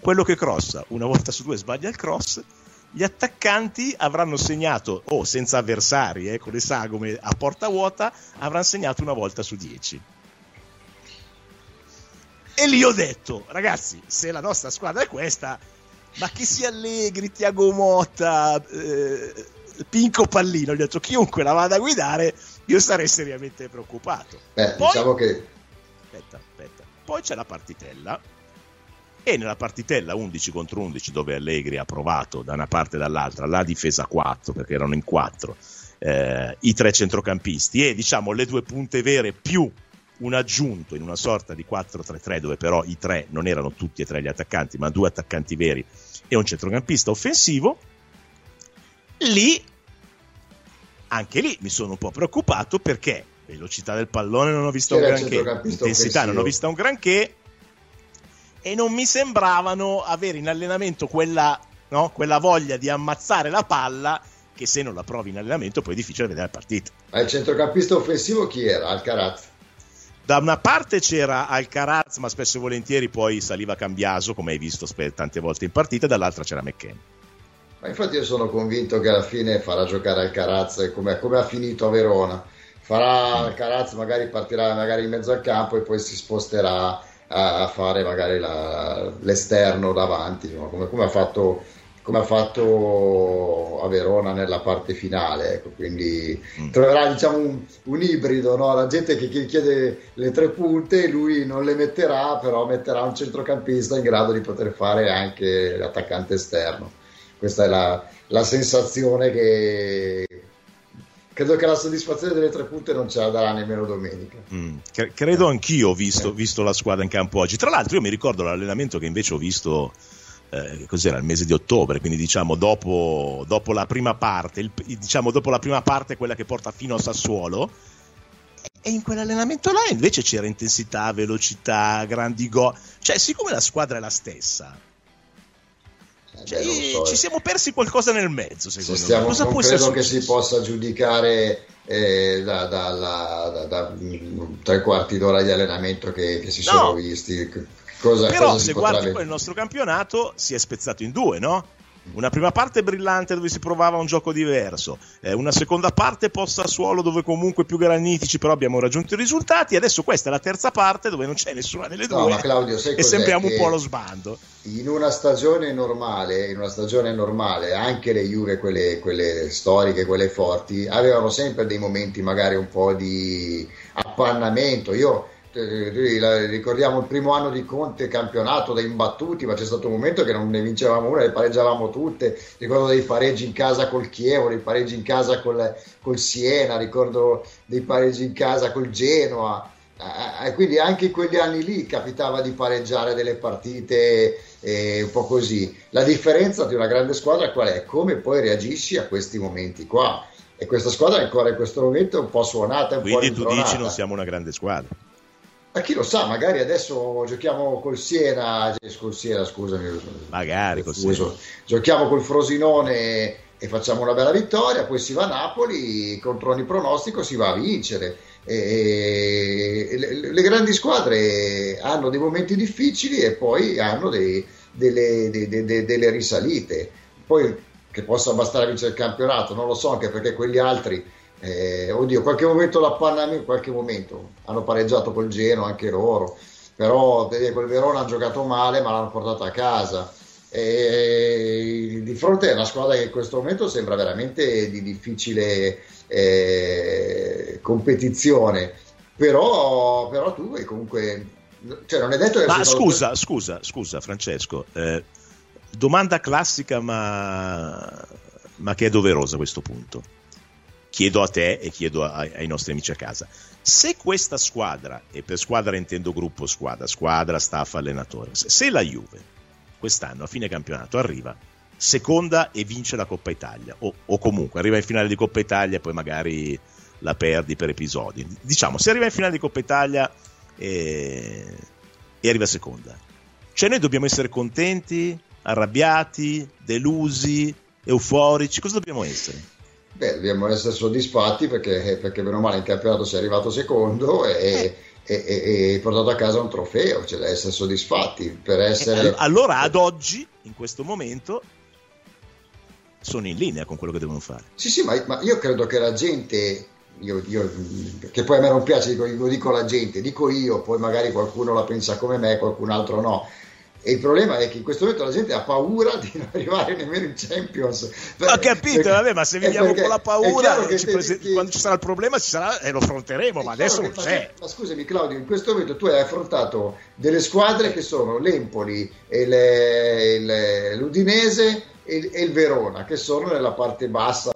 Quello che crossa, una volta su due sbaglia il cross. Gli attaccanti avranno segnato, o oh, senza avversari, eh, con le sagome a porta vuota, avranno segnato una volta su dieci. E lì ho detto, ragazzi, se la nostra squadra è questa, ma che sia Allegri, Tiago Motta, eh, Pinco Pallino, gli ho detto chiunque la vada a guidare, io sarei seriamente preoccupato. Beh, Poi, diciamo che... Aspetta, aspetta. Poi c'è la partitella e nella partitella 11 contro 11 dove Allegri ha provato da una parte e dall'altra la difesa 4 perché erano in 4 eh, i tre centrocampisti e diciamo le due punte vere più un aggiunto in una sorta di 4-3-3 dove però i tre non erano tutti e tre gli attaccanti ma due attaccanti veri e un centrocampista offensivo lì anche lì mi sono un po' preoccupato perché velocità del pallone non ho visto C'era un granché intensità offensivo. non ho visto un granché e non mi sembravano avere in allenamento quella, no, quella voglia di ammazzare la palla che se non la provi in allenamento poi è difficile vedere la partita. Ma il centrocampista offensivo chi era? Alcaraz? Da una parte c'era Alcaraz, ma spesso e volentieri poi saliva Cambiaso, come hai visto tante volte in partita, dall'altra c'era McKenna. Ma infatti io sono convinto che alla fine farà giocare Alcaraz come, come ha finito a Verona. Farà Alcaraz, magari partirà magari in mezzo al campo e poi si sposterà a, fare magari la, l'esterno davanti, insomma, come, come ha fatto come ha fatto a Verona nella parte finale. Ecco, quindi mm. troverà diciamo, un, un ibrido, no? la gente che, chiede le tre punte, lui non le metterà, però metterà un centrocampista in grado di poter fare anche l'attaccante esterno. Questa è la, la sensazione che, credo che la soddisfazione delle tre punte non ce la darà nemmeno domenica. Mm, credo anch'io, visto, visto, la squadra in campo oggi. Tra l'altro, io mi ricordo l'allenamento che invece ho visto eh, cos'era il mese di ottobre, quindi diciamo dopo, dopo la prima parte, il, diciamo dopo la prima parte, quella che porta fino a Sassuolo. E in quell'allenamento là invece c'era intensità, velocità, grandi gol. Cioè, siccome la squadra è la stessa, eh, cioè, so, ci siamo persi qualcosa nel mezzo, secondo stiamo, me. Cosa non credo che si possa giudicare eh, da, da, da, da, tre quarti d'ora di allenamento che, che si no. sono visti Cosa, Però cosa se guardi poi il nostro campionato si è spezzato in due, no? Una prima parte brillante dove si provava un gioco diverso, eh, una seconda parte posta a suolo dove comunque più granitici però abbiamo raggiunto i risultati, adesso questa è la terza parte dove non c'è nessuna delle due no, Claudio, e sembriamo un po' allo sbando. In una stagione normale, in una stagione normale anche le Juve, quelle, quelle storiche, quelle forti, avevano sempre dei momenti magari un po' di appannamento. Io ricordiamo il primo anno di Conte campionato da imbattuti, ma c'è stato un momento che non ne vincevamo una, le pareggiavamo tutte. Ricordo dei pareggi in casa col Chievo, dei pareggi in casa col, col Siena, ricordo dei pareggi in casa col Genoa. eh, quindi anche in quegli anni lì capitava di pareggiare delle partite eh, un po' così. La differenza di una grande squadra qual è? Come poi reagisci a questi momenti qua. E questa squadra ancora in questo momento è un po' suonata. Un quindi po tu dici non siamo una grande squadra. Ma chi lo sa, magari adesso giochiamo col Siena, eh, col Siena scusami, magari col Siena. giochiamo col Frosinone e facciamo una bella vittoria, poi si va a Napoli, contro ogni pronostico si va a vincere. E le, le, grandi squadre hanno dei momenti difficili e poi hanno dei, delle, de, de, de, delle, risalite. Poi che possa bastare a vincere il campionato, non lo so, anche perché quegli altri, eh, oddio, qualche momento la panna in qualche momento. Hanno pareggiato col Geno anche loro, però quel Verona hanno giocato male ma l'hanno portato a casa. E di fronte a una squadra che in questo momento sembra veramente di difficile eh, competizione. Però, però tu hai comunque cioè non è detto che ma scusa, per... scusa, scusa Francesco eh, domanda classica ma, ma che è doverosa a questo punto chiedo a te e chiedo ai, nostri amici a casa se questa squadra e per squadra intendo gruppo squadra squadra, staff, allenatore se la Juve quest'anno a fine campionato arriva seconda e vince la Coppa Italia o, o, comunque arriva in finale di Coppa Italia e poi magari la perdi per episodi diciamo se arriva in finale di Coppa Italia e, e arriva seconda cioè noi dobbiamo essere contenti arrabbiati delusi euforici cosa dobbiamo essere? Beh, dobbiamo essere soddisfatti perché, perché meno male in campionato sei arrivato secondo e, eh e, e, e, portato a casa un trofeo, cioè da essere soddisfatti. Per essere... Allora ad oggi, in questo momento, sono in linea con quello che devono fare. Sì, sì, ma, ma io credo che la gente, io, io, che poi a me non piace, dico, lo dico la gente, dico io, poi magari qualcuno la pensa come me, qualcun altro no e il problema è che in questo momento la gente ha paura di non arrivare nemmeno in Champions. Ho capito, perché, vabbè, ma se viviamo con la paura, ci prese- che, quando ci sarà il problema ci sarà, e lo affronteremo, ma adesso non c'è. Ma scusami Claudio, in questo momento tu hai affrontato delle squadre che sono l'Empoli e le, le, l'Udinese e, il Verona, che sono nella parte bassa,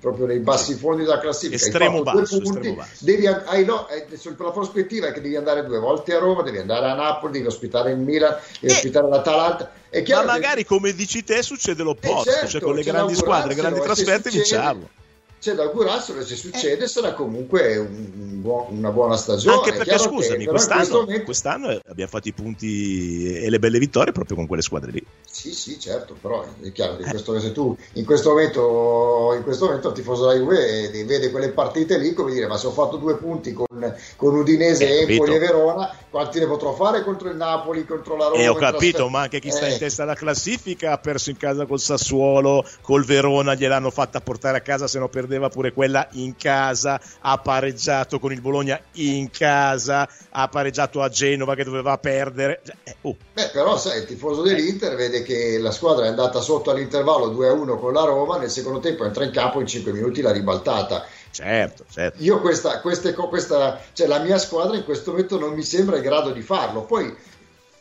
proprio nei bassi fondi della classifica. Estremo basso, estremo basso. Devi, hai, no, la prospettiva è che devi andare due volte a Roma, devi andare a Napoli, devi ospitare il Milan, devi eh, ospitare l'Atalanta. ma magari, che... come dici te, succede l'opposto, eh certo, cioè con le grandi squadre, grandi trasferte, vinciamo c'è da augurarselo se succede eh. sarà comunque un buon, una buona stagione. Anche perché scusami, che, quest'anno, momento... quest'anno, abbiamo fatto i punti e le belle vittorie proprio con quelle squadre lì. Sì, sì, certo, però è chiaro che questo, se tu in questo momento, in questo momento il tifoso della Juve vede quelle partite lì, come dire, ma se ho fatto due punti con, con Udinese, eh, Empoli e Verona, quanti ne potrò fare contro il Napoli, contro la Roma? E eh, ho capito, la... ma anche chi sta in eh. testa alla classifica ha perso in casa col Sassuolo, col Verona gliel'hanno fatta portare a casa se no per perdeva pure quella in casa, ha pareggiato con il Bologna in casa, ha pareggiato a Genova che doveva perdere. Eh, oh. Beh, però sai, il tifoso dell'Inter vede che la squadra è andata sotto all'intervallo 2-1 con la Roma, nel secondo tempo entra in campo in 5 minuti l'ha ribaltata. Certo, certo. Io questa, queste, questa, cioè la mia squadra in questo momento non mi sembra in grado di farlo. Poi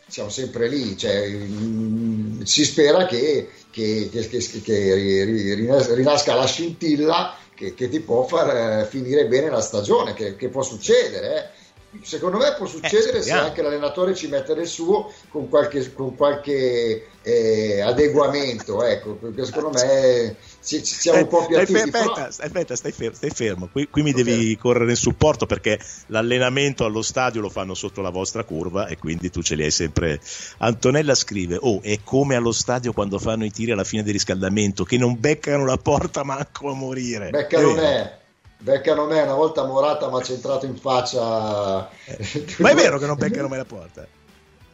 siamo sempre lì, cioè, mh, mm, si spera che, che, che, che, rinasca la scintilla che, ti può far eh, finire bene la stagione, che, può succedere. Eh secondo me può eh, succedere eh, se anche l'allenatore ci mette del suo con qualche, con qualche eh, adeguamento ecco perché secondo me ci, siamo un po' più attivi aspetta, però... aspetta stai fermo, stai fermo. Qui, qui, mi okay. devi correre in supporto perché l'allenamento allo stadio lo fanno sotto la vostra curva e quindi tu ce li hai sempre. Antonella scrive oh è come allo stadio quando fanno i tiri alla fine del riscaldamento che non beccano la porta manco a morire. Beccano me beccano me una volta Morata mi ha centrato in faccia. Ma è vero che non beccano mai la porta?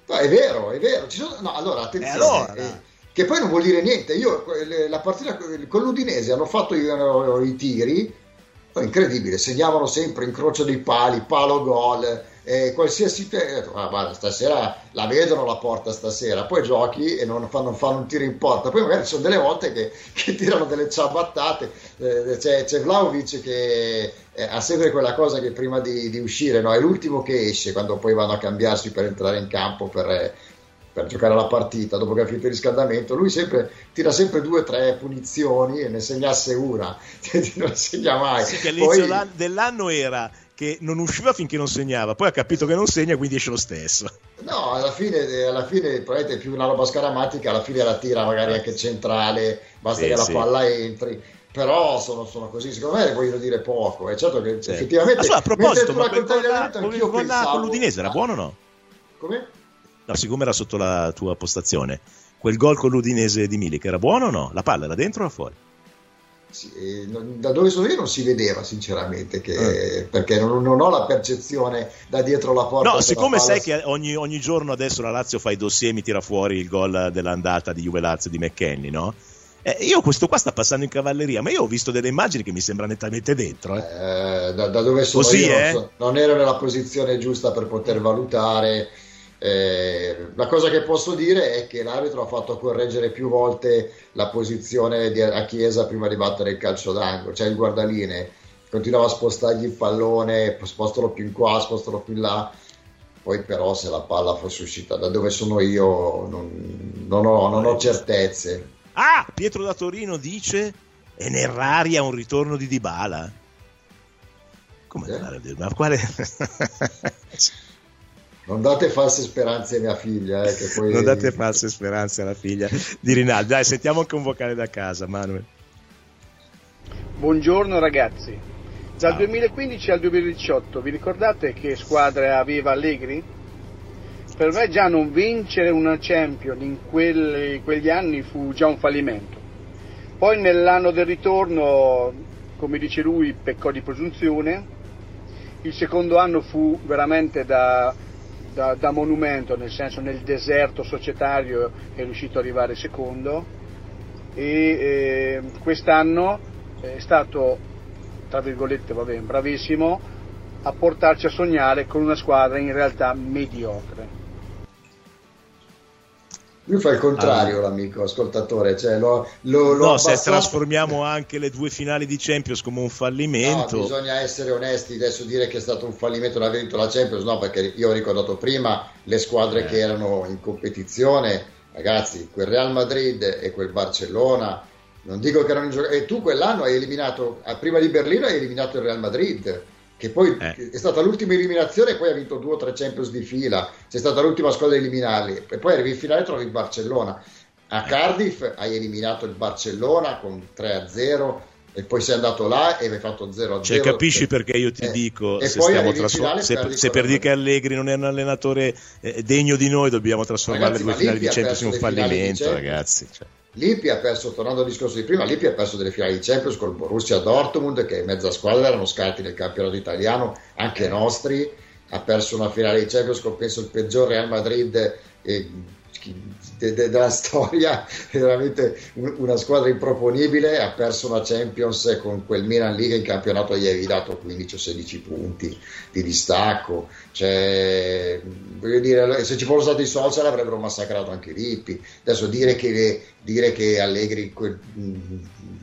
No, è vero è vero sono... no allora attenzione allora, eh, che poi non vuol dire niente io la partita con l'Udinese hanno fatto i, i tiri incredibile segnavano sempre incrocio dei pali palo gol eh, qualsiasi te- ah, guarda, stasera la vedono la porta stasera, poi giochi e non fanno, fanno un tiro in porta, poi magari ci sono delle volte che, che tirano delle ciabattate, eh, c'è, c'è Vlaovic che eh, ha sempre quella cosa che prima di, di uscire no? è l'ultimo che esce quando poi vanno a cambiarsi per entrare in campo per, per giocare la partita dopo che ha finito il riscaldamento, lui sempre, tira sempre due o tre punizioni e ne segnasse una, non segna mai. Sì, che all'inizio Poi... dell'anno era che non usciva finché non segnava, poi ha capito che non segna, quindi esce lo stesso. No, alla fine, alla fine probabilmente è più una roba scaramatica, alla fine la tira magari anche centrale, basta sì, che la palla entri però sono, sono, così, secondo me vogliono dire poco. È certo che sì. effettivamente. Ah, so, a proposito, ma quel gol, quel gol con l'Udinese era buono o no? Come? No, siccome era sotto la tua postazione, quel gol con l'Udinese di Milik era buono o no? La palla era dentro o fuori? Sì, eh, da dove sono io non si vedeva sinceramente che, eh. perché non, non, ho la percezione da dietro la porta no siccome sai si... che ogni, ogni, giorno adesso la Lazio fa i dossier e mi tira fuori il gol dell'andata di Juve Lazio di McKenny no? Eh, io questo qua sta passando in cavalleria, ma io ho visto delle immagini che mi sembrano nettamente dentro. Eh. Eh, da, da, dove sono Così, io non, so, non, ero nella posizione giusta per poter valutare. Eh, la cosa che posso dire è che l'arbitro ha fatto correggere più volte la posizione di, a Chiesa prima di battere il calcio d'angolo, cioè il guardaline continuava a spostargli il pallone, spostalo più in qua, spostalo più in là. Poi però se la palla fosse uscita da dove sono io non, non, ho, non ho certezze. Ah, Pietro da Torino dice è nell'aria un ritorno di Dybala. Come eh? nell'aria? Ma quale... non date false speranze a mia figlia. Eh, poi... Non date false speranze alla figlia di Rinaldo. Dai, sentiamo anche un vocale da casa, Manuel. Buongiorno ragazzi. Dal 2015 al 2018 vi ricordate che squadra aveva Allegri? per me già non vincere una Champion in quelli, quegli anni fu già un fallimento. Poi nell'anno del ritorno, come dice lui, peccò di presunzione. Il secondo anno fu veramente da, da, da monumento, nel senso nel deserto societario è riuscito ad arrivare secondo e eh, quest'anno è stato, tra virgolette, vabbè, bravissimo a portarci a sognare con una squadra in realtà mediocre. Lui fa il contrario, ah. l'amico ascoltatore. Cioè lo, lo, lo no, se trasformiamo anche le due finali di Champions come un fallimento. No, bisogna essere onesti. Adesso dire che è stato un fallimento non aver vinto la Champions, no, perché io ho ricordato prima le squadre eh. che erano in competizione. Ragazzi, quel Real Madrid e quel Barcellona. Non dico che erano in gioco. E tu quell'anno hai eliminato, prima di Berlino, hai eliminato il Real Madrid che poi eh. è stata l'ultima eliminazione e poi ha vinto due o tre Champions di fila, c'è stata l'ultima squadra a eliminarli e poi arrivi in finale e trovi il Barcellona. A eh. Cardiff hai eliminato il Barcellona con 3-0 e poi sei andato là e hai fatto 0-0. Cioè, capisci perché io ti eh. dico, se, trasform- se, se per dire che Allegri non è un allenatore eh, degno di noi, dobbiamo trasformare le due finali di Champions in un fallimento, ragazzi. Cioè. Lippi ha perso, tornando al discorso di prima, Lippi ha perso delle finali di Champions col Borussia Dortmund, che mezza squadra erano scarti nel campionato italiano, anche nostri. Ha perso una finale di Champions con penso il peggior Real Madrid eh, de, de, della storia, è veramente una squadra improponibile, ha perso una Champions con quel Milan lì che in campionato gli avevi dato 15 o 16 punti di distacco, cioè, voglio dire, se ci fossero stati i social avrebbero massacrato anche Lippi, adesso dire che, dire che Allegri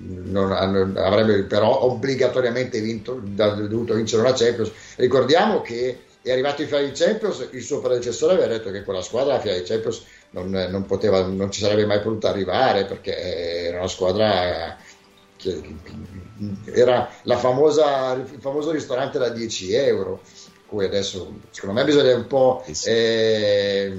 non, avrebbe però obbligatoriamente vinto, dovuto vincere una Champions, ricordiamo che è arrivato in finale Champions, il suo predecessore aveva detto che quella squadra la finale di Champions non, non, poteva, non ci sarebbe mai potuta arrivare perché era una squadra che, era la famosa, il famoso ristorante da 10 euro cui adesso secondo me bisogna un po' eh,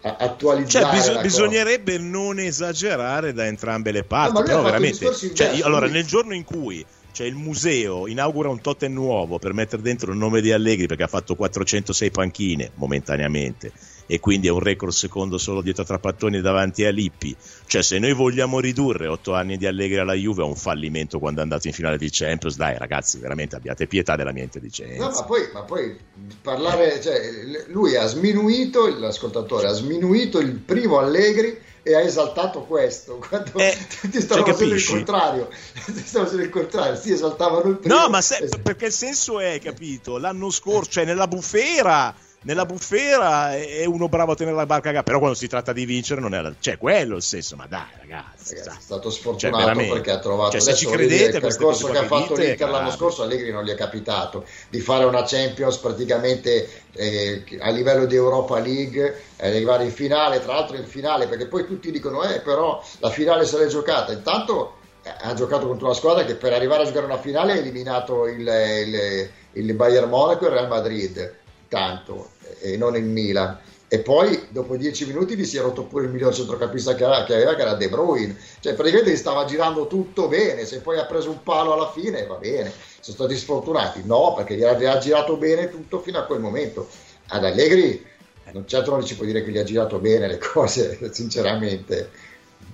attualizzare cioè, bis- bisognerebbe non esagerare da entrambe le parti no, però veramente cioè, io, allora nel giorno in cui cioè il museo inaugura un totem nuovo per mettere dentro il nome di Allegri perché ha fatto 406 panchine momentaneamente e quindi è un record secondo solo dietro a Trapattoni davanti a Lippi. Cioè, se noi vogliamo ridurre otto anni di Allegri alla Juve a un fallimento quando è andato in finale di Champions, dai ragazzi, veramente abbiate pietà della mia intelligenza. No, ma poi, ma poi parlare, cioè, lui ha sminuito, l'ascoltatore ha sminuito il primo Allegri e ha esaltato questo quando eh, ti stavo cioè, facendo il contrario ti stavo facendo il contrario si esaltavano il primo no ma se, perché il senso è capito l'anno scorso cioè nella bufera nella bufera è uno bravo a tenere la barca a gamba, però quando si tratta di vincere non è la... cioè quello il senso, ma dai ragazzi, ragazzi è stato cioè, sfortunato cioè, perché ha trovato cioè, se ci credete, il percorso che ha fatto l'Inter l'anno scorso Allegri non gli è capitato di fare una Champions praticamente eh, a livello di Europa League eh, arrivare in finale, tra l'altro in finale perché poi tutti dicono eh però la finale se l'è giocata, intanto eh, ha giocato contro una squadra che per arrivare a giocare una finale ha eliminato il, il, il Bayern Monaco e il Real Madrid tanto e non il Milan. E poi dopo dieci minuti gli si è rotto pure il miglior centrocampista che aveva, che aveva, che era De Bruyne. Cioè praticamente gli stava girando tutto bene. Se poi ha preso un palo alla fine va bene. Sono stati sfortunati. No perché gli ha girato bene tutto fino a quel momento. Ad Allegri non certo non ci può dire che gli ha girato bene le cose sinceramente.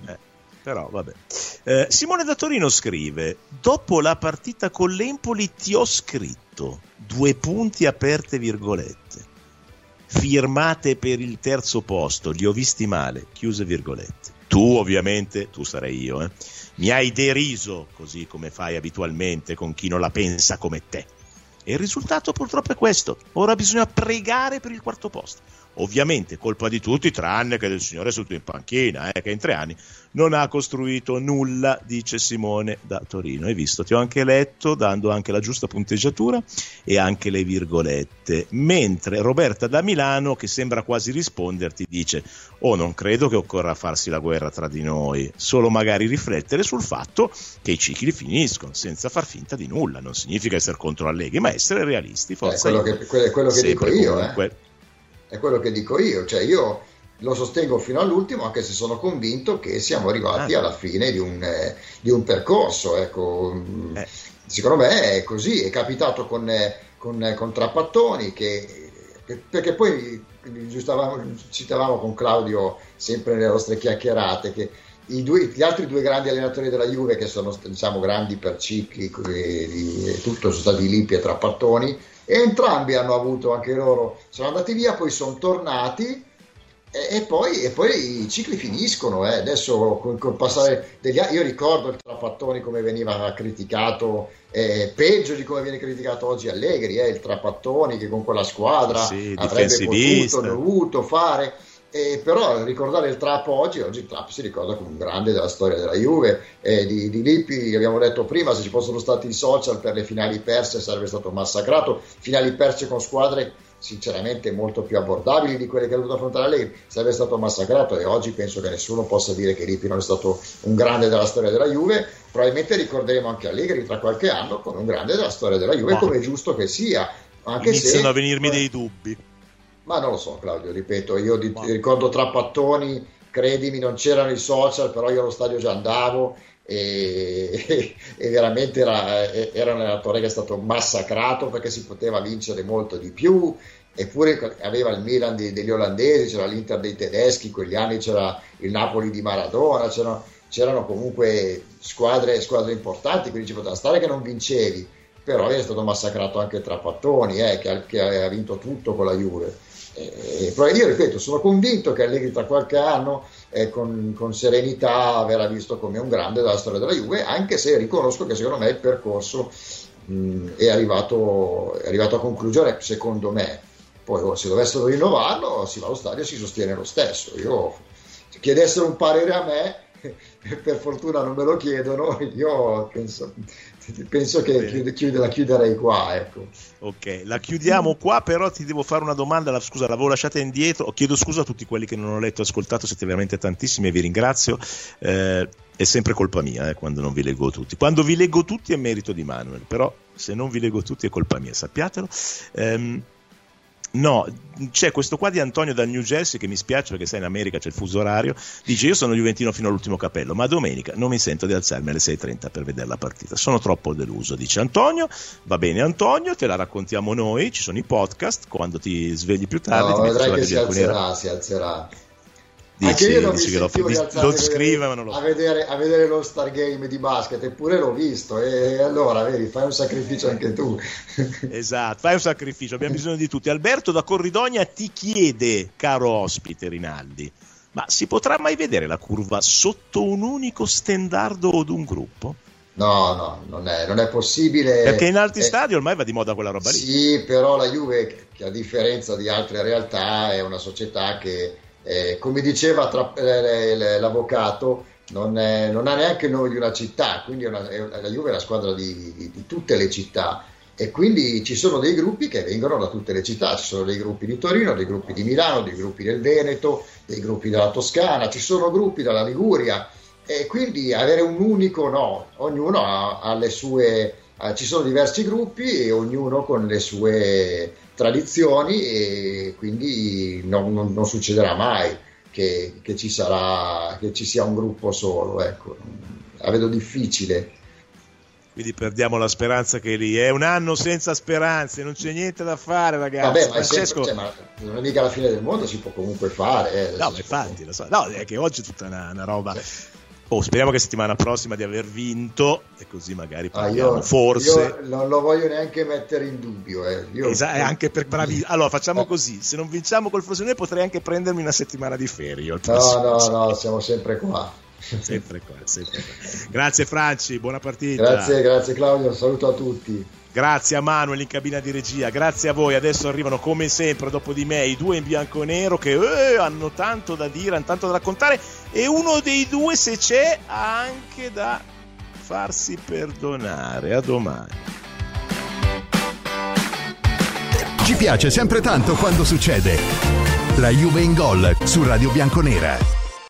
Eh, però vabbè. Eh, Simone da Torino scrive dopo la partita con l'Empoli ti ho scritto due punti aperte virgolette firmate per il terzo posto. Li ho visti male. Chiuse virgolette. Tu ovviamente tu sarei io eh, mi hai deriso così come fai abitualmente con chi non la pensa come te. E il risultato purtroppo è questo. Ora bisogna pregare per il quarto posto ovviamente colpa di tutti tranne che del signore sotto in panchina eh, che in tre anni non ha costruito nulla dice Simone da Torino. Hai visto? Ti ho anche letto dando anche la giusta punteggiatura e anche le virgolette. Mentre Roberta da Milano che sembra quasi risponderti dice oh non credo che occorra farsi la guerra tra di noi. Solo magari riflettere sul fatto che i cicli finiscono senza far finta di nulla. Non significa essere contro Allegri ma essere realisti forza eh, quello, che, quello, quello che dico io comunque, eh è quello che dico io, cioè io lo sostengo fino all'ultimo anche se sono convinto che siamo arrivati ah. alla fine di un, eh, di un percorso. Ecco. Eh. Secondo me è così, è capitato con, eh, con, eh, con Trappattoni che, perché poi citavamo con Claudio sempre nelle nostre chiacchierate che due, gli altri due grandi allenatori della Juve che sono diciamo grandi per cicli e tutto sono stati Lippi e Trappattoni e entrambi hanno avuto anche loro, sono andati via, poi sono tornati e, e, poi, e poi, i cicli finiscono. Eh. Adesso col, col, passare degli anni, io ricordo il Trapattoni come veniva criticato, eh, peggio di come viene criticato oggi Allegri, eh, il Trapattoni che con quella squadra sì, avrebbe potuto, dovuto fare. Eh, però ricordare il Trap oggi, oggi il Trap si ricorda come un grande della storia della Juve, eh, di, di Lippi, abbiamo detto prima, se ci fossero stati i social per le finali perse sarebbe stato massacrato, finali perse con squadre sinceramente molto più abbordabili di quelle che ha dovuto affrontare lei, sarebbe stato massacrato. E oggi penso che nessuno possa dire che Lippi non è stato un grande della storia della Juve, probabilmente ricorderemo anche Allegri tra qualche anno come un grande della storia della Juve, come è giusto che sia. Anche Iniziano se, a venirmi dei dubbi ma non lo so, Claudio, ripeto, io di, ricordo Trappattoni, credimi, non c'erano i social, però io allo stadio già andavo e, e veramente era, era, un allenatore che è stato massacrato perché si poteva vincere molto di più, eppure aveva il Milan di, degli olandesi, c'era l'Inter dei tedeschi, quegli anni c'era il Napoli di Maradona, c'erano, c'erano comunque squadre, squadre, importanti, quindi ci poteva stare che non vincevi, però è stato massacrato anche Trappattoni, eh, che, che ha vinto tutto con la Juve. Eh, io ripeto, sono convinto che Allegri tra qualche anno eh, con, con, serenità verrà visto come un grande della storia della Juve, anche se riconosco che secondo me il percorso mh, è, arrivato, è, arrivato, a conclusione, secondo me. Poi oh, se dovessero rinnovarlo si va allo stadio e si sostiene lo stesso. Io chiedessero un parere a me, per fortuna non me lo chiedono, io penso, penso che chiude, chiude, la chiuderei qua. Ecco. Ok, la chiudiamo qua, però ti devo fare una domanda, la, scusa, l'avevo lasciata indietro, chiedo scusa a tutti quelli che non ho letto e ascoltato, siete veramente tantissimi e vi ringrazio. Eh, è sempre colpa mia eh, quando non vi leggo tutti. Quando vi leggo tutti è merito di Manuel, però se non vi leggo tutti è colpa mia, sappiatelo. Eh, No, c'è questo qua di Antonio dal New Jersey che mi spiace perché sai in America c'è il fuso orario. Dice: Io sono Juventino fino all'ultimo capello, ma domenica non mi sento di alzarmi alle 6.30 per vedere la partita. Sono troppo deluso. Dice Antonio. Va bene, Antonio, te la raccontiamo noi. Ci sono i podcast. Quando ti svegli più tardi, no, ti vedrai che si alzerà, si alzerà. Dici, Anche io non dici lo, lo scrive ma non lo a vedere, a vedere lo Star Game di basket eppure l'ho visto e allora vedi fai un sacrificio anche tu esatto fai un sacrificio abbiamo bisogno di tutti Alberto da Corridogna ti chiede caro ospite Rinaldi ma si potrà mai vedere la curva sotto un unico stendardo o ad un gruppo? No, no, non è, non è, possibile. Perché in altri eh, stadi ormai va di moda quella roba lì. Sì, però la Juve, che a differenza di altre realtà, è una società che, eh, come diceva tra, eh, l'avvocato, non, è, non, ha neanche il nome di una città, quindi una, la Juve è la squadra di, di, di tutte le città. E quindi ci sono dei gruppi che vengono da tutte le città, ci sono dei gruppi di Torino, dei gruppi di Milano, dei gruppi del Veneto, dei gruppi della Toscana, ci sono gruppi dalla Liguria. E quindi avere un unico no, ognuno ha, ha le sue, ha, ci sono diversi gruppi e ognuno con le sue tradizioni e quindi non, non, non succederà mai che, che, ci sarà, che ci sia un gruppo solo, ecco. la vedo difficile. Quindi perdiamo la speranza che è lì. È un anno senza speranze non c'è niente da fare ragazzi. Vabbè, ma, Francesco... sempre, cioè, ma non è mica la fine del mondo si può comunque fare eh, no ma infatti lo so. no, è che oggi è tutta una, una roba Oh, speriamo che settimana prossima di aver vinto e così magari parliamo, ah, io, forse. Io non lo voglio neanche mettere in dubbio. Eh. Io... Esatto, anche per bravi. Allora facciamo così: se non vinciamo col Frosinone, potrei anche prendermi una settimana di ferie. No, no, no, siamo sempre qua. sempre qua, sempre qua. Grazie Franci, buona partita. Grazie, grazie Claudio, saluto a tutti. Grazie a Manuel in cabina di regia, grazie a voi. Adesso arrivano come sempre dopo di me i due in bianco e nero che eh, hanno tanto da dire, hanno tanto da raccontare e uno dei due se c'è ha anche da farsi perdonare. A domani. Ci piace sempre tanto quando succede. La Juve in gol su Radio Bianconera.